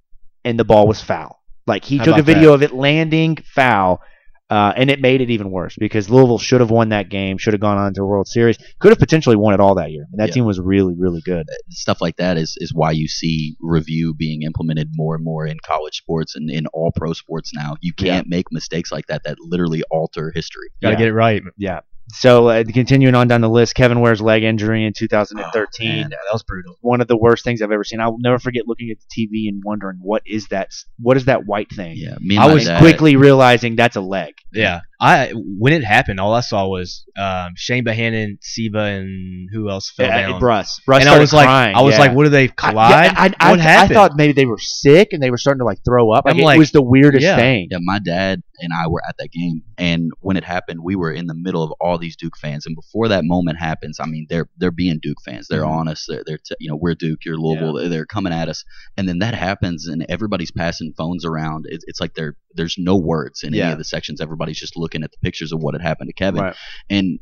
and the ball was foul. Like he How took a about video of it landing foul, uh, and it made it even worse because Louisville should have won that game, should have gone on to a World Series, could have potentially won it all that year. And that Yeah. team was really, really good. Stuff like that is is why you see review being implemented more and more in college sports and in all pro sports now. You can't make mistakes like that that literally alter history. Got to Yeah. get it right. Yeah. So uh, continuing on down the list, Kevin Ware's leg injury in 2013. man. that was brutal. one of the worst things I've ever seen. I'll never forget looking at the TV and wondering what is that? What is that white thing? Yeah, me and I was dad- Quickly realizing that's a leg. Yeah, I when it happened, all I saw was um, Chane Behanan, Siva, and who else fell Uh, down. Russ. Russ and I was like, I was yeah. like, what did they I- yeah, I, I, what I, happened? thought maybe they were sick and they were starting to like throw up. Like, I'm it like- was the weirdest Yeah. thing. Yeah, my dad and I were at that game, and when it happened, we were in the middle of all these Duke fans. And before that moment happens, I mean, they're they're being Duke fans. They're Mhm. on us. They're, they're t- you know we're Duke, you're Louisville. They're, they're coming at us, and then that happens, and everybody's passing phones around. It's, it's like there there's no words in Yeah. any of the sections. Everybody's just looking at the pictures of what had happened to Kevin. Right. And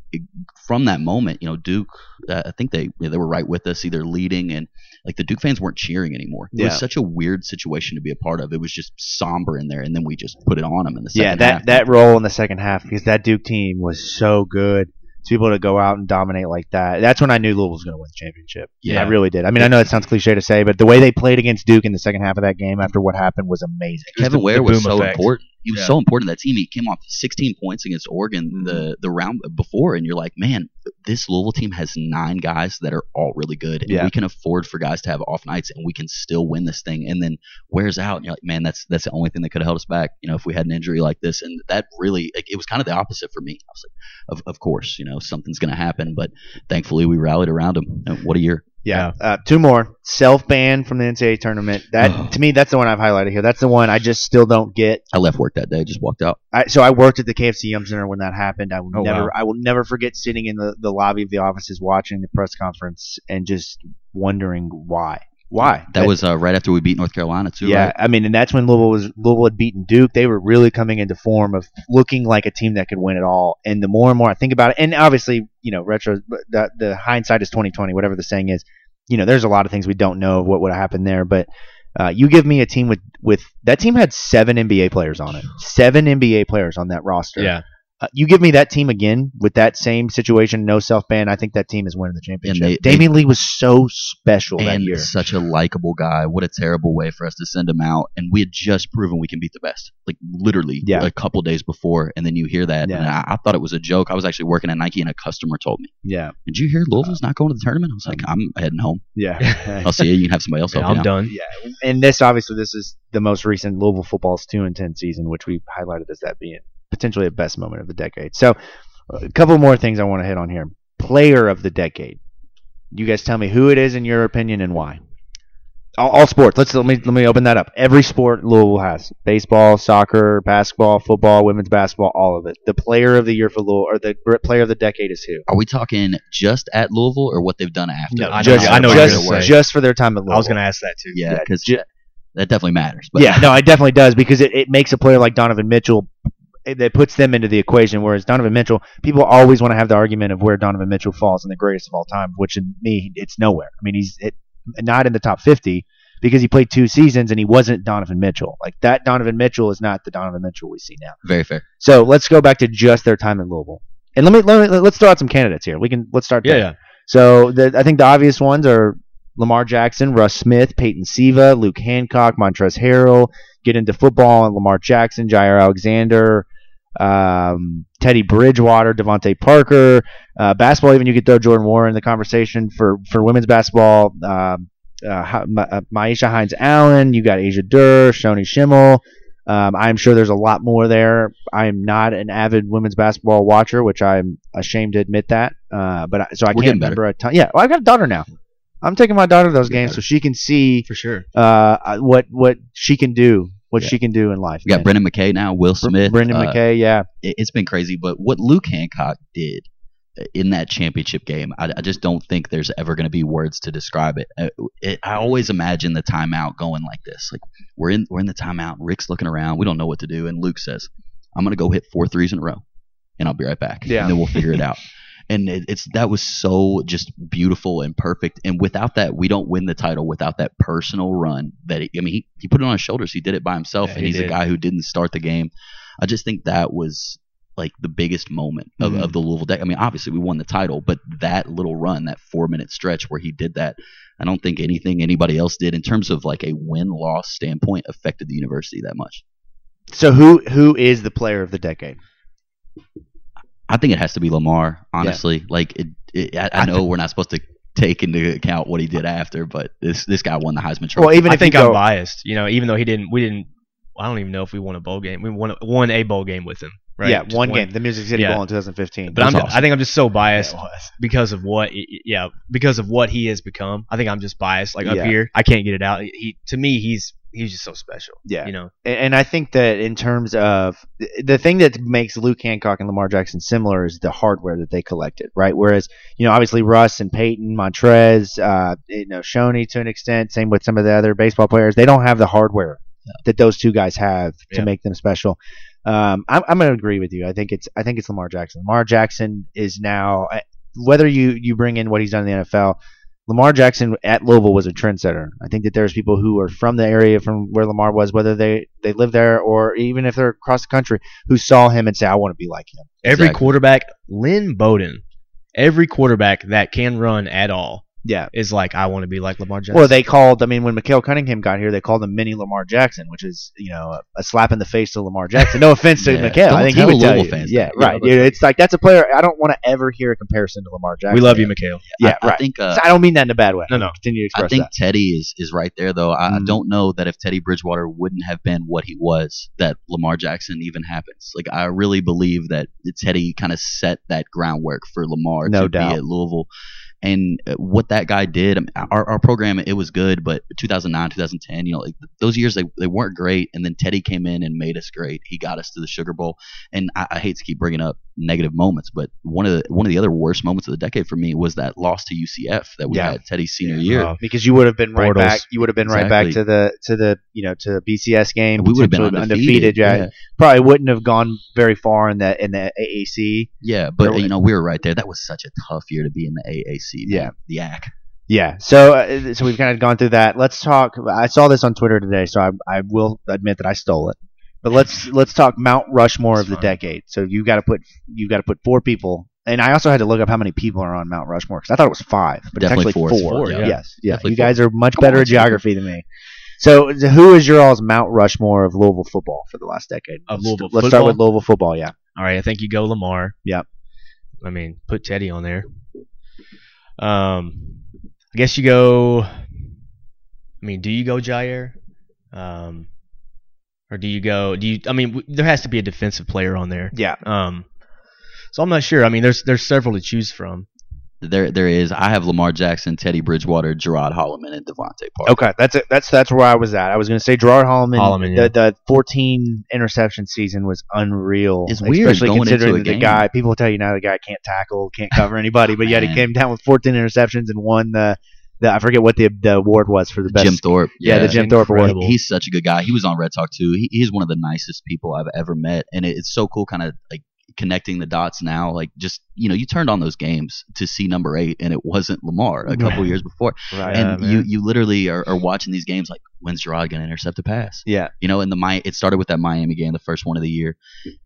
from that moment, you know, Duke, uh, I think they they were right with us, either leading and like the Duke fans weren't cheering anymore. It Yeah. was such a weird situation to be a part of. It was just somber in there, and then we just put it on them in the second Yeah, that half. that role in the second half because that Duke team was so good. To be able to go out and dominate like that, that's when I knew Louisville was going to win the championship. Yeah. I really did. I mean, I know it sounds cliche to say, but the way they played against Duke in the second half of that game after what happened was amazing. Kevin Ware was so effect. important. He was Yeah. so important to that team. He came off 16 points against Oregon Mm-hmm. the the round before, and you're like, man, this Louisville team has nine guys that are all really good, and Yeah. we can afford for guys to have off nights, and we can still win this thing. And then wears out, and you're like, man, that's that's the only thing that could have held us back. You know, if we had an injury like this, and that really, like, it was kind of the opposite for me. I was like, of of course, you know, something's going to happen, but thankfully we rallied around him. And what a year! Yeah. Uh, two more. Self ban from the NCAA tournament. That Oh. to me, that's the one I've highlighted here. That's the one I just still don't get. I left work that day, just walked out. I, so I worked at the KFC Yum Center when that happened. I will Oh, never, wow. I will never forget sitting in the, the lobby of the offices watching the press conference and just wondering why, why That was uh, right after we beat North Carolina too. yeah. right? I mean, and that's when Louisville was Louisville had beaten Duke. They were really coming into form of looking like a team that could win it all. And the more and more I think about it, and obviously, you know, retro, the, the hindsight is twenty twenty, whatever the saying is. You know, there's a lot of things we don't know of what would have happened there, but Uh, you give me a team with with that team had seven NBA players on it, seven NBA players on that roster. Yeah. Uh, you give me that team again with that same situation, no self ban. I think that team is winning the championship. they- they- Damion Lee was so special that year. such a likable guy. What a terrible way for us to send him out. And we had just proven we can beat the best, like literally Yeah. a couple days before. And then you hear that, and I, I thought it was a joke. I was actually working at Nike, and a customer told me, Yeah, "Did you hear Louisville's not going to the tournament?" I was like, "I'm heading home. yeah. I'll see you. You can have somebody else Yeah, help I'm out." done. Yeah, and this obviously this is the most recent Louisville football's two and ten season, which we highlighted as that being potentially the best moment of the decade. So, a couple more things I want to hit on here. Player of the decade. You guys tell me who it is in your opinion and why. All, all sports. Let's let me let me open that up. Every sport Louisville has: baseball, soccer, basketball, football, women's basketball, all of it. The player of the year for Louisville, or the player of the decade is who? Are we talking just at Louisville or what they've done after? No, I know- just, I know what you're just, just for their time at Louisville. I was gonna ask that too. Yeah, Yeah, because ju- that definitely matters. But yeah, no, it definitely does because it, it makes a player like Donovan Mitchell it, it puts them into the equation. Whereas Donovan Mitchell, people always want to have the argument of where Donovan Mitchell falls in the greatest of all time, which in me, it's nowhere. I mean, he's it, not in the top 50 because he played two seasons and he wasn't Donovan Mitchell. Like that Donovan Mitchell is not the Donovan Mitchell we see now. very fair. So let's go back to just their time in Louisville. And let me, let me let's throw out some candidates here. We can let's start. Yeah, there. yeah. So the, I think the obvious ones are Lamar Jackson, Russ Smith, Peyton Siva, Luke Hancock, Montrezl Harrell. Get into football and Lamar Jackson, Jaire Alexander, um, Teddy Bridgewater, DeVante Parker. Uh, basketball, even you could throw Jordan Nwora in the conversation for for women's basketball. Um, uh, Ma- uh, Myisha Hines Allen. You got Asia Durr, Shoni Schimmel. Um, I'm sure there's a lot more there. I am not an avid women's basketball watcher, which I'm ashamed to admit that. Uh, but I, so I We're can't better. remember a ton. Yeah, well, I've got a daughter now. I'm taking my daughter to those games so she can see For sure. uh, what what she can do, what Yeah. she can do in life. We got. Brendan McKay now, Will Smith, Brendan uh, McKay, yeah, it- it's been crazy. But what Luke Hancock did in that championship game, I, I just don't think there's ever going to be words to describe it. Uh, it. I always imagine the timeout going like this: like we're in we're in the timeout, Rick's looking around, we don't know what to do, and Luke says, "I'm going to go hit four threes in a row, and I'll be right back, Yeah. and then we'll figure it out." And it, it's that was so just beautiful and perfect. And without that, we don't win the title. Without that personal run, that he, I mean, he, he put it on his shoulders. He did it by himself, Yeah, and he he's a guy who didn't start the game. I just think that was like the biggest moment of, Mhm. of the Louisville deck. I mean, obviously we won the title, but that little run, that four minute stretch where he did that, I don't think anything anybody else did in terms of like a win loss standpoint affected the university that much. So who who is the player of the decade? I think it has to be Lamar, honestly. Like it, it I, I know we're not supposed to take into account what he did after, but this this guy won the Heisman Trophy. Well, even I think you I'm biased. You know, even though he didn't, we didn't. I don't even know if we won a bowl game. We won a, won a bowl game with him. Right? yeah, Just one game, the Music City Yeah. Bowl in 2015. But I'm, That's I think I'm just so biased Yeah, because of what, yeah, because of what he has become. I think I'm just biased. Like up Yeah. here, I can't get it out. He to me, he's he's just so special. Yeah. you know. And and I think that in terms of the thing that makes Luke Hancock and Lamar Jackson similar is the hardware that they collected, right? Whereas, you know, obviously Russ and Peyton, Montrez, uh, you know, Shoni to an extent, same with some of the other baseball players, they don't have the hardware that those two guys have to Yeah. make them special. Um, I'm, I'm going to agree with you. I think it's I think it's Lamar Jackson. Lamar Jackson is now whether you you bring in what he's done in the NFL. Lamar Jackson at Louisville was a trendsetter. I think that there's people who are from the area from where Lamar was, whether they, they live there or even if they're across the country, who saw him and say, I want to be like him. Every Exactly. quarterback, Lynn Bowden, every quarterback that can run at all Yeah. is like, I want to be like Lamar Jackson. Or they called, I mean, when Micale Cunningham got here, they called him Mini Lamar Jackson, which is, you know, a, a slap in the face to Lamar Jackson. No offense to Yeah. Micale. Don't think he tell would tell Louisville you. fans yeah, that. Right. but- Dude, it's like, that's a player, I don't want to ever hear a comparison to Lamar Jackson. we love you, Micale. Yeah, I, right. I think uh, I don't mean that in a bad way. No, no. Continue to express I think that. Teddy is is right there though. I, I Mhm. don't know that if Teddy Bridgewater wouldn't have been what he was, that Lamar Jackson even happens. Like I really believe that Teddy kind of set that groundwork for Lamar No to doubt. be at Louisville. And uh, what that guy did, our, our program it was good, but 2009, 2010, you know, like those years they, they weren't great. And then Teddy came in and made us great. He got us to the Sugar Bowl. And I, I hate to keep bringing up negative moments, but one of the one of the other worst moments of the decade for me was that loss to UCF that we Yeah. had Teddy's senior year. Uh, because you would have been right Bortles. back. You would have been right back to the to the you know to the BCS game. we would have been potentially undefeated. Yeah, yeah. probably wouldn't have gone very far in the in the AAC. Yeah, but you know we were right there. That was such a tough year to be in the AAC. man. Yeah. the AC. Yeah. So uh, so we've kind of gone through that. Let's talk. I saw this on Twitter today, so I, I will admit that I stole it. But let's let's talk Mount Rushmore of the fine. decade. So you got to put you got to put four people. And I also had to look up how many people are on Mount Rushmore because I thought it was five, but Definitely it's actually four. It's four, yeah. Yes, yeah. Definitely you guys are much better at geography than me. So who is your all's Mount Rushmore of Louisville football for the last decade? Of Let's- Louisville Let's start with? Louisville football. Yeah. All right, I think you go Lamar. Yep. I mean, put Teddy on there. Um, I guess you go. I mean, do you go Jaire? Um, or do you go? Do you? I mean, w- there has to be a defensive player on there. Yeah. Um, so I'm not sure. I mean, there's there's several to choose from. There, there is. I have Lamar Jackson, Teddy Bridgewater, Gerod Holliman, and DeVante Parker. Okay, that's it. That's that's where I was at. I was going to say Gerod Holliman. Holliman, the, yeah. the 14 interception season was unreal. It's weird especially going into considering a the game. guy. People tell you now the guy can't tackle, can't cover anybody, but yet he came down with 14 interceptions and won the. The I forget what the the award was for the best. Jim Thorpe. Yeah, the Jim Thorpe award. He's such a good guy. He was on Red Talk too. He, he's one of the nicest people I've ever met, and it, it's so cool, kind of like connecting the dots now. Like just you know, you turned on those games to see number eight, and it wasn't Lamar a couple years before, Right. and you you literally are, are watching these games like when's Gerod gonna intercept a pass? yeah. You know, and the my it started with that Miami game, the first one of the year,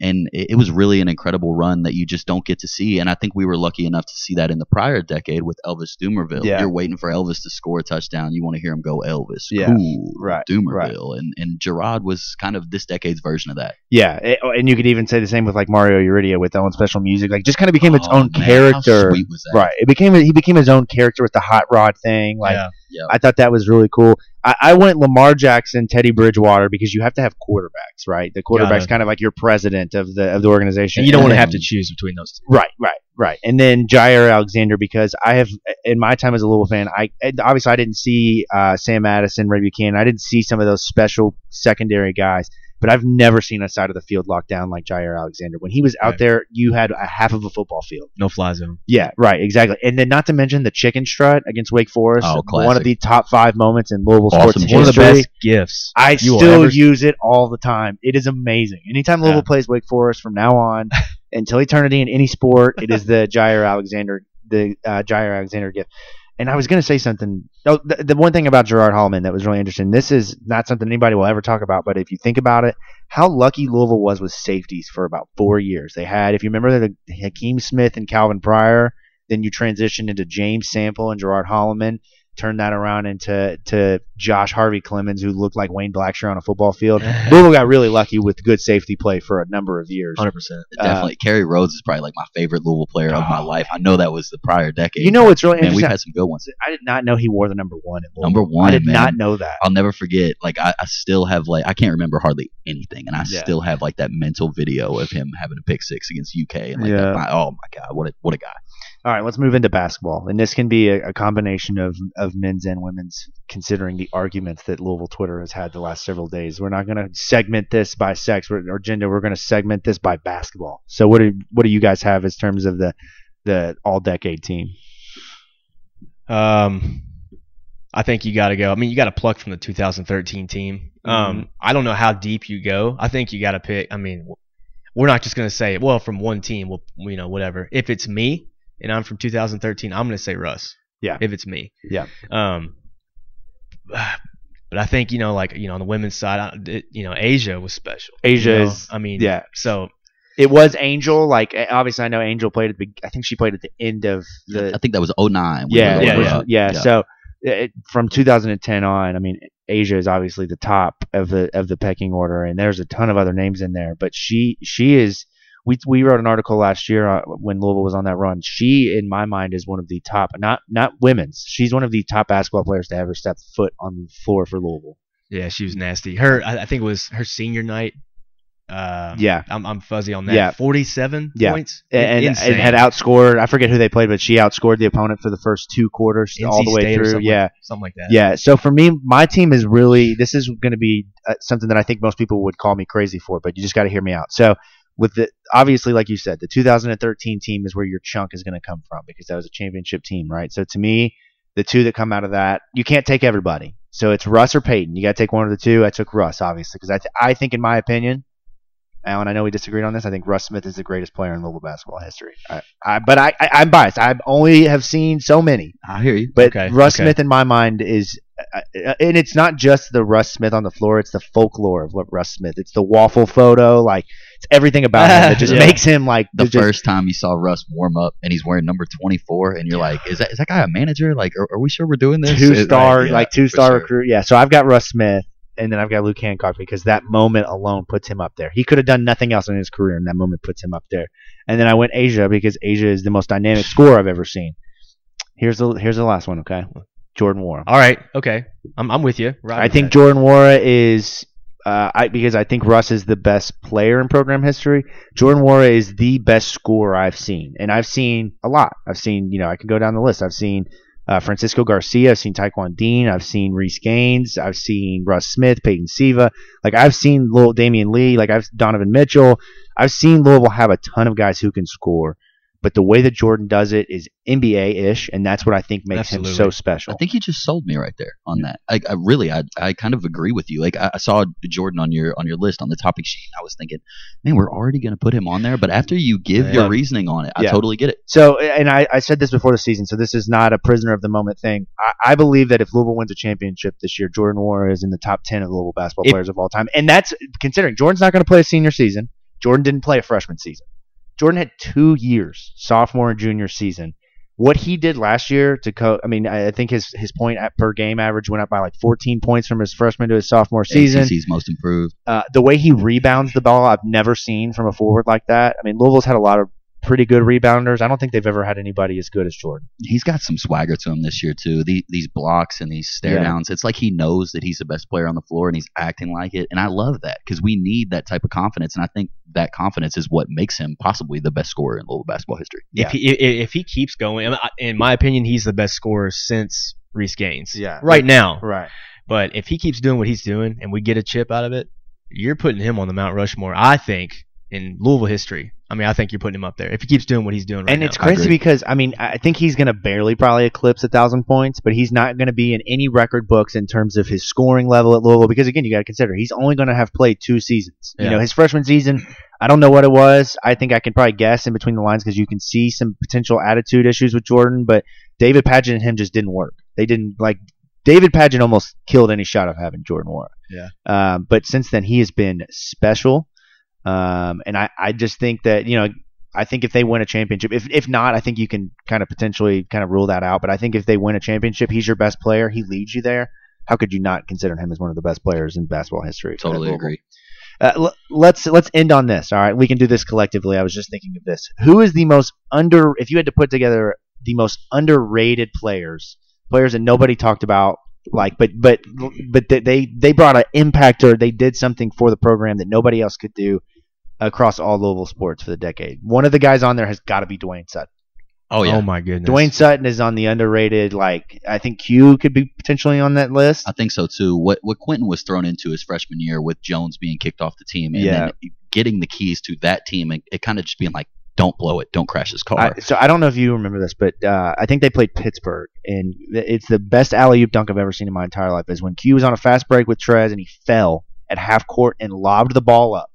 and it, it was really an incredible run that you just don't get to see. And I think we were lucky enough to see that in the prior decade with Elvis Dumervil. Yeah. You're waiting for Elvis to score a touchdown. You want to hear him go Elvis, Yeah. cool, Right, Dumervil, and and Gerod was kind of this decade's version of that. Yeah, it- oh, and you could even say the same with like Mario Urrutia with their own special music. Like, just kind of became its Oh, own man, how character. sweet was that? Right. It became he became his own character with the hot rod thing. Like, yeah. Yeah. I thought that was really cool. I, I went Lamar Jackson, Teddy Bridgewater because you have to have quarterbacks, right? The quarterback's kind of like your president of the of the organization. And you don't want to have to choose between those two. Right, right, right. And then Jaire Alexander because I have in my time as a Louisville fan, I obviously I didn't see uh, Sam Madison, Ray Buchanan. I didn't see some of those special secondary guys. But I've never seen a side of the field locked down like Jaire Alexander. When he was out Right. there, you had a half of a football field. No fly zone. Yeah, right, exactly. And then not to mention the chicken strut against Wake Forest, Oh, one classic. One of the top five moments in Louisville Awesome sports shit. One of the best gifts. I still use it all the time. It is amazing. Anytime Louisville Yeah. plays Wake Forest from now on until eternity in any sport, it is the Jaire Alexander, the uh, Jaire Alexander gift. And I was going to say something. Oh, the, the one thing about Gerod Holliman that was really interesting. This is not something anybody will ever talk about, but if you think about it, how lucky Louisville was with safeties for about four years. They had, if you remember, the Hakeem Smith and Calvin Pryor. Then you transitioned into James Sample and Gerod Holliman. Turned that around into to Josh Harvey Clemons, who looked like Wayne Blackshear on a football field. Louisville got really lucky with good safety play for a number of years. 100%. Uh, Definitely, Kerry Rhodes is probably like my favorite Louisville player of my Oh, life. I know that was the prior decade. You know what's really man, we've had some good ones. I did not know he wore the number one. At Number one, I did man. not know that. I'll never forget. Like I, I still have like I can't remember hardly anything, and I Yeah. still have like that mental video of him having a pick six against UK, and like Yeah. that, oh my god, what a what a guy! All right, let's move into basketball, and this can be a, a combination of of men's and women's, considering the arguments that Louisville Twitter has had the last several days. We're not going to segment this by sex or, gender. We're going to segment this by basketball. So, what do what do you guys have as terms of the the all decade team? Um, I think you got to go. I mean, you got to pluck from the 2013 team. Um, I don't know how deep you go. I think you got to pick. I mean, we're not just going to say, well, from one team, well, you know, whatever. If it's me and I'm from 2013, I'm going to say Russ. Yeah. If it's me. Yeah. Um, but I think you know, like you know, on the women's side, I, it, you know, Asia was special. Asia you know? is- I mean, yeah. So It was Angel. Like eh, obviously, I know Angel played at the. I think she played at the end of the I think that was 09. we yeah, yeah, yeah, yeah. So it, from 2010 on, I mean, Asia is obviously the top of the of the pecking order, and there's a ton of other names in there. But she she is. We we wrote an article last year uh, when Louisville was on that run. She, in my mind, is one of the top, not not women's. She's one of the top basketball players to ever step foot on the floor for Louisville. yeah, she was nasty. Her, I, think it was her senior night. Uh, Yeah, I'm, I'm fuzzy on that. Yeah. 47 Yeah. points. and, and, and had outscored. I forget who they played, but she outscored the opponent for the first two quarters NC all the way State through. something Yeah, like, something like that. Yeah. So for me, my team is really this is going to be uh, something that I think most people would call me crazy for, but you just got to hear me out. So with the obviously, like you said, the 2013 team is where your chunk is going to come from because that was a championship team, right? So to me, the two that come out of that, you can't take everybody. So it's Russ or Peyton. You got to take one of the two. I took Russ, obviously, because I th- I think, in my opinion, Alan, I know we disagreed on this. I think Russ Smith is the greatest player in Louisville basketball history. I, I, but I, I, I'm biased. I only have seen so many. I hear you. But Okay, Russ okay. Smith, in my mind, is, uh, uh, and it's not just the Russ Smith on the floor. It's the folklore of what Russ Smith. It's the waffle photo. Like it's everything about him that just Yeah. makes him like the just- first time you saw Russ warm up and he's wearing number 24, and you're like, is that is that guy a manager? Like, are, are we sure we're doing this? two It- star, yeah, like two star sure. recruit. Yeah. So I've got Russ Smith, and then I've got Luke Hancock because that moment alone puts him up there. He could have done nothing else in his career, and that moment puts him up there. And then I went Asia because Asia is the most dynamic scorer I've ever seen. Here's the here's the last one. Okay, Jordan Nwora. All right. Okay. I'm, I'm with you. Right I think that. Jordan Nwora is. Uh, I because I think Russ is the best player in program history. Jordan Nwora is the best scorer I've seen, and I've seen a lot. I've seen, you know, I can go down the list. I've seen uh, Francisco Garcia. I've seen Taquan Dean. I've seen Reece Gaines. I've seen Russ Smith, Peyton Siva. Like I've seen little Damion Lee. Like I've Donovan Mitchell. I've seen Louisville have a ton of guys who can score. But the way that Jordan does it is NBA ish, and that's what I think makes him so special. I think you just sold me right there on that. I, I really, I, I kind of agree with you. Like I, I saw Jordan on your on your list on the topic sheet. And I was thinking, man, we're already going to put him on there. But after you give Yeah. your reasoning on it, I Yeah. totally get it. So, and I, I said this before the season, so this is not a prisoner of the moment thing. I, I believe that if Louisville wins a championship this year, Jordan Nwora is in the top 10 of Louisville basketball players of all time. And that's considering Jordan's not going to play a senior season. Jordan didn't play a freshman season. Jordan had two years, sophomore and junior season. What he did last year to co I mean, I think his, his point at per game average went up by like 14 points from his freshman to his sophomore season. He's most improved. Uh, the way he rebounds the ball, I've never seen from a forward like that. I mean, Louisville's had a lot of pretty good rebounders. I don't think they've ever had anybody as good as Jordan. He's got some swagger to him this year too. The, these blocks and these stare Yeah. downs. It's like he knows that he's the best player on the floor and he's acting like it. And I love that because we need that type of confidence. And I think that confidence is what makes him possibly the best scorer in Louisville basketball history. Yeah. If he if, if he keeps going, I mean, I- in my opinion, he's the best scorer since Reece Gaines. Yeah. Right now. Right. But if he keeps doing what he's doing and we get a chip out of it, you're putting him on the Mount Rushmore. I think in Louisville history. I mean, I think you're putting him up there if he keeps doing what he's doing right and now. it's crazy because I mean I think he's going to barely probably eclipse a thousand points, but he's not going to be in any record books in terms of his scoring level at Louisville. Because again, you got to consider he's only going to have played two seasons. You know, his freshman season, I don't know what it was. I think I can probably guess in between the lines because you can see some potential attitude issues with Jordan. But David Padgett and him just didn't work. They didn't like. David Padgett almost killed any shot of having Jordan Nwora. Yeah. Um, but since then, he has been special. Um, and I, I just think that you know I think if they win a championship, if if not, I think you can kind of potentially kind of rule that out. But I think if they win a championship, he's your best player. He leads you there. How could you not consider him as one of the best players in basketball history? Totally agree. Uh, l- let's let's end on this. All right, we can do this collectively. I was just thinking of this. Who is the most under? If you had to put together the most underrated players, players that nobody talked about, like, but but but they they brought an impact or they did something for the program that nobody else could do across all Louisville sports for the decade. One of the guys on there has got to be Dwayne Sutton. Oh yeah. Oh my goodness. Dwayne Sutton is on the underrated. Like, I think Q could be potentially on that list. I think so too. What what Quentin was thrown into his freshman year with Jones being kicked off the team and Yeah. then getting the keys to that team and it kind of just being like, don't blow it, don't crash this car. I, so I don't know if you remember this, but uh, I think they played Pittsburgh, and it's the best alley oop dunk I've ever seen in my entire life. Is when Q was on a fast break with Trez, and he fell at half court and lobbed the ball up,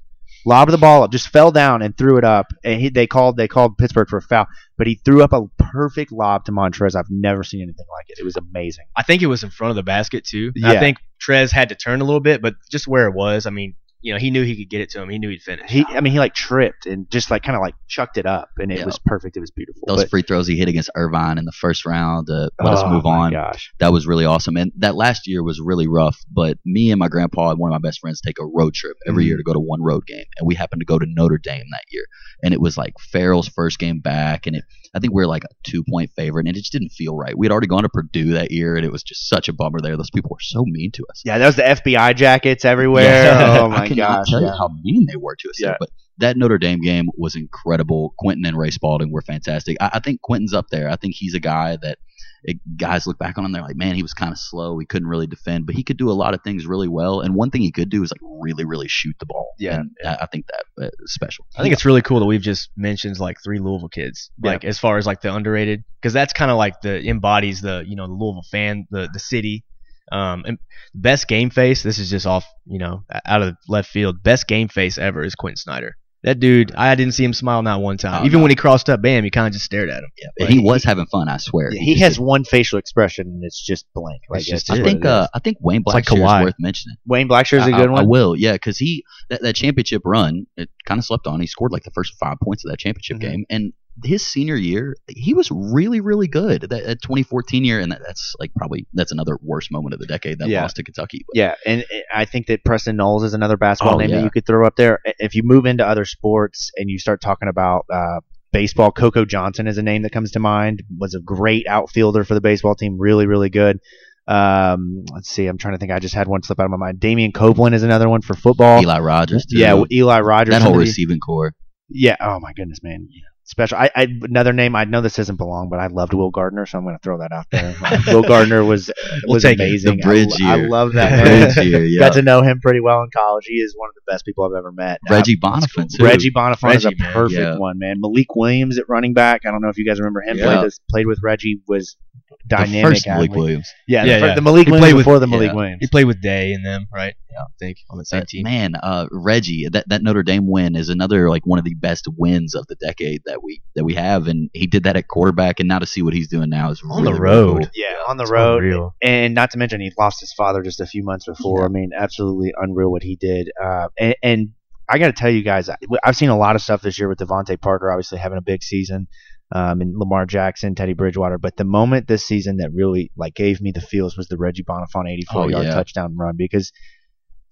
lobbed the ball up, just fell down and threw it up, and he, they called they called Pittsburgh for a foul, but he threw up a perfect lob to Montrez. I've never seen anything like it. It was amazing. I think it was in front of the basket too. Yeah. I think Trez had to turn a little bit, but just where it was, I mean, you know, he knew he could get it to him. He knew he'd finish. He, I mean, he like tripped and just like kind of like chucked it up, and it Yeah. was perfect. It was beautiful. Those But- free throws he hit against Irvine in the first round to let us Oh, move my on. Gosh. That was really awesome. And that last year was really rough. But me and my grandpa and one of my best friends take a road trip every Mhm. year to go to one road game. And we happened to go to Notre Dame that year. And it was like Farrell's first game back. And it, I think we were like a two point favorite. And it just didn't feel right. We had already gone to Purdue that year. And it was just such a bummer there. Those people were so mean to us. Yeah, that was the FBI jackets everywhere. Yeah. Oh my I cannot gosh. tell yeah. you how mean they were to us. there. Yeah. But that Notre Dame game was incredible. Quentin and Ray Spalding were fantastic. I, I think Quentin's up there. I think he's a guy that it, guys look back on him. They're like, man, he was kind of slow. He couldn't really defend, but he could do a lot of things really well. And one thing he could do is like really, really shoot the ball. Yeah, And I, I think that uh, special. I think it's really cool that we've just mentioned like three Louisville kids, Yeah. like as far as like the underrated, because that's kind of like the embodies the you know the Louisville fan, the the city. Um, and best game face. This is just off, you know, out of left field. Best game face ever is Quentin Snyder. That dude, I didn't see him smile not one time. Oh, Even no. when he crossed up, bam, you kind of just stared at him. Yeah, and he was having fun. I swear. Yeah, he just- has one facial expression, and it's just blank. Like It's just I think. it is. Uh, I think Wayne It's like Kawhi. is worth mentioning. Wayne Blackshear's a I- good I, one. I will, yeah, because he that, that championship run it kind of slept on. He scored like the first five points of that championship Mhm. game, and his senior year he was really really good. That, that 2014 year, and that, that's like probably that's another worst moment of the decade that Yeah. lost to Kentucky. But Yeah, and and I think that Preston Knowles is another basketball Oh, name yeah. that you could throw up there. If you move into other sports and you start talking about uh, baseball, Coco Johnson is a name that comes to mind. Was a great outfielder for the baseball team, really, really good. Um, let's see, I'm trying to think. I just had one slip out of my mind. Damian Copeland is another one for football. Eli Rogers, too. yeah, Eli Rogers. that whole receiving core. Yeah. Oh my goodness, man. Special. I, I another name. I know this doesn't belong, but I loved Will Gardner, so I'm going to throw that out there. Will Gardner was We'll was amazing. The bridge I, I love that man. bridge year, yeah. Got to know him pretty well in college. He is one of the best people I've ever met. Reggie Uh, Bonnafon too. Reggie Bonnafon is a Reggie, man. perfect Yeah. one, man. Malik Williams at running back. I don't know if you guys remember him. Yeah. Played, this, played with Reggie. Was the dynamic. first Malik athlete. Williams. Yeah, Yeah, the, fir- yeah. the Malik He Williams played with- before the Malik yeah. Williams. He played with Day and them, right? Yeah. I think on the same But, team. man, uh, Reggie, that, that Notre Dame win is another like one of the best wins of the decade that we that we have, and he did that at quarterback, and now to see what he's doing now is On the really, really road. cool. Yeah, on the It's road. unreal. and not to mention he lost his father just a few months before. I mean, absolutely unreal what he did. Uh, and, and I got to tell you guys, I- I've seen a lot of stuff this year with DeVante Parker, obviously having a big season, um, and Lamar Jackson, Teddy Bridgewater. But the moment this season that really like gave me the feels was the Reggie Bonnafon 84 Oh, yard yeah. touchdown run because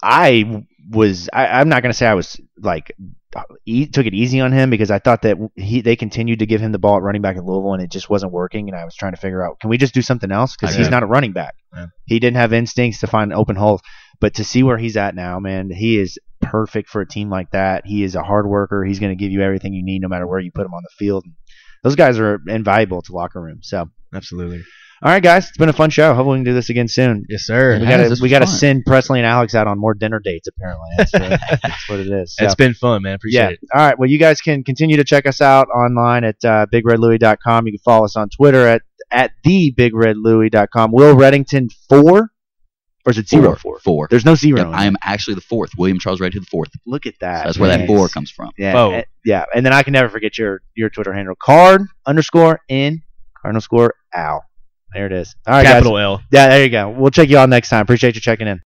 I was I, I'm not going to say I was like e- took it easy on him because I thought that he they continued to give him the ball at running back in Louisville and it just wasn't working and I was trying to figure out can we just do something else because he's not a running back. Yeah. He didn't have instincts to find open holes, but to see where he's at now, man, he is perfect for a team like that. He is a hard worker. He's going to give you everything you need no matter where you put him on the field. Those guys are invaluable to locker room. So, Absolutely. All right, guys, it's been a fun show. Hopefully, we can do this again soon. Yes, sir. We got to we got to send Presley and Alex out on more dinner dates. Apparently, that's what, that's what it is. So. It's been fun, man. Appreciate yeah. it. All right. Well, you guys can continue to check us out online at uh, bigredlouis.com. You can follow us on Twitter at at the bigredlouis.com. Will Reddington four, or is it zero Four, four? four. There's no zero. Yep, I am actually the fourth. William Charles Reddy the fourth. Look at that. That's where that four comes from. Yeah. Four. and- yeah. And then I can never forget your your Twitter handle. Card underscore in cardinal score Al. There it is. All right, Capital guys. L. Yeah, there you go. We'll check you all next time. Appreciate you checking in.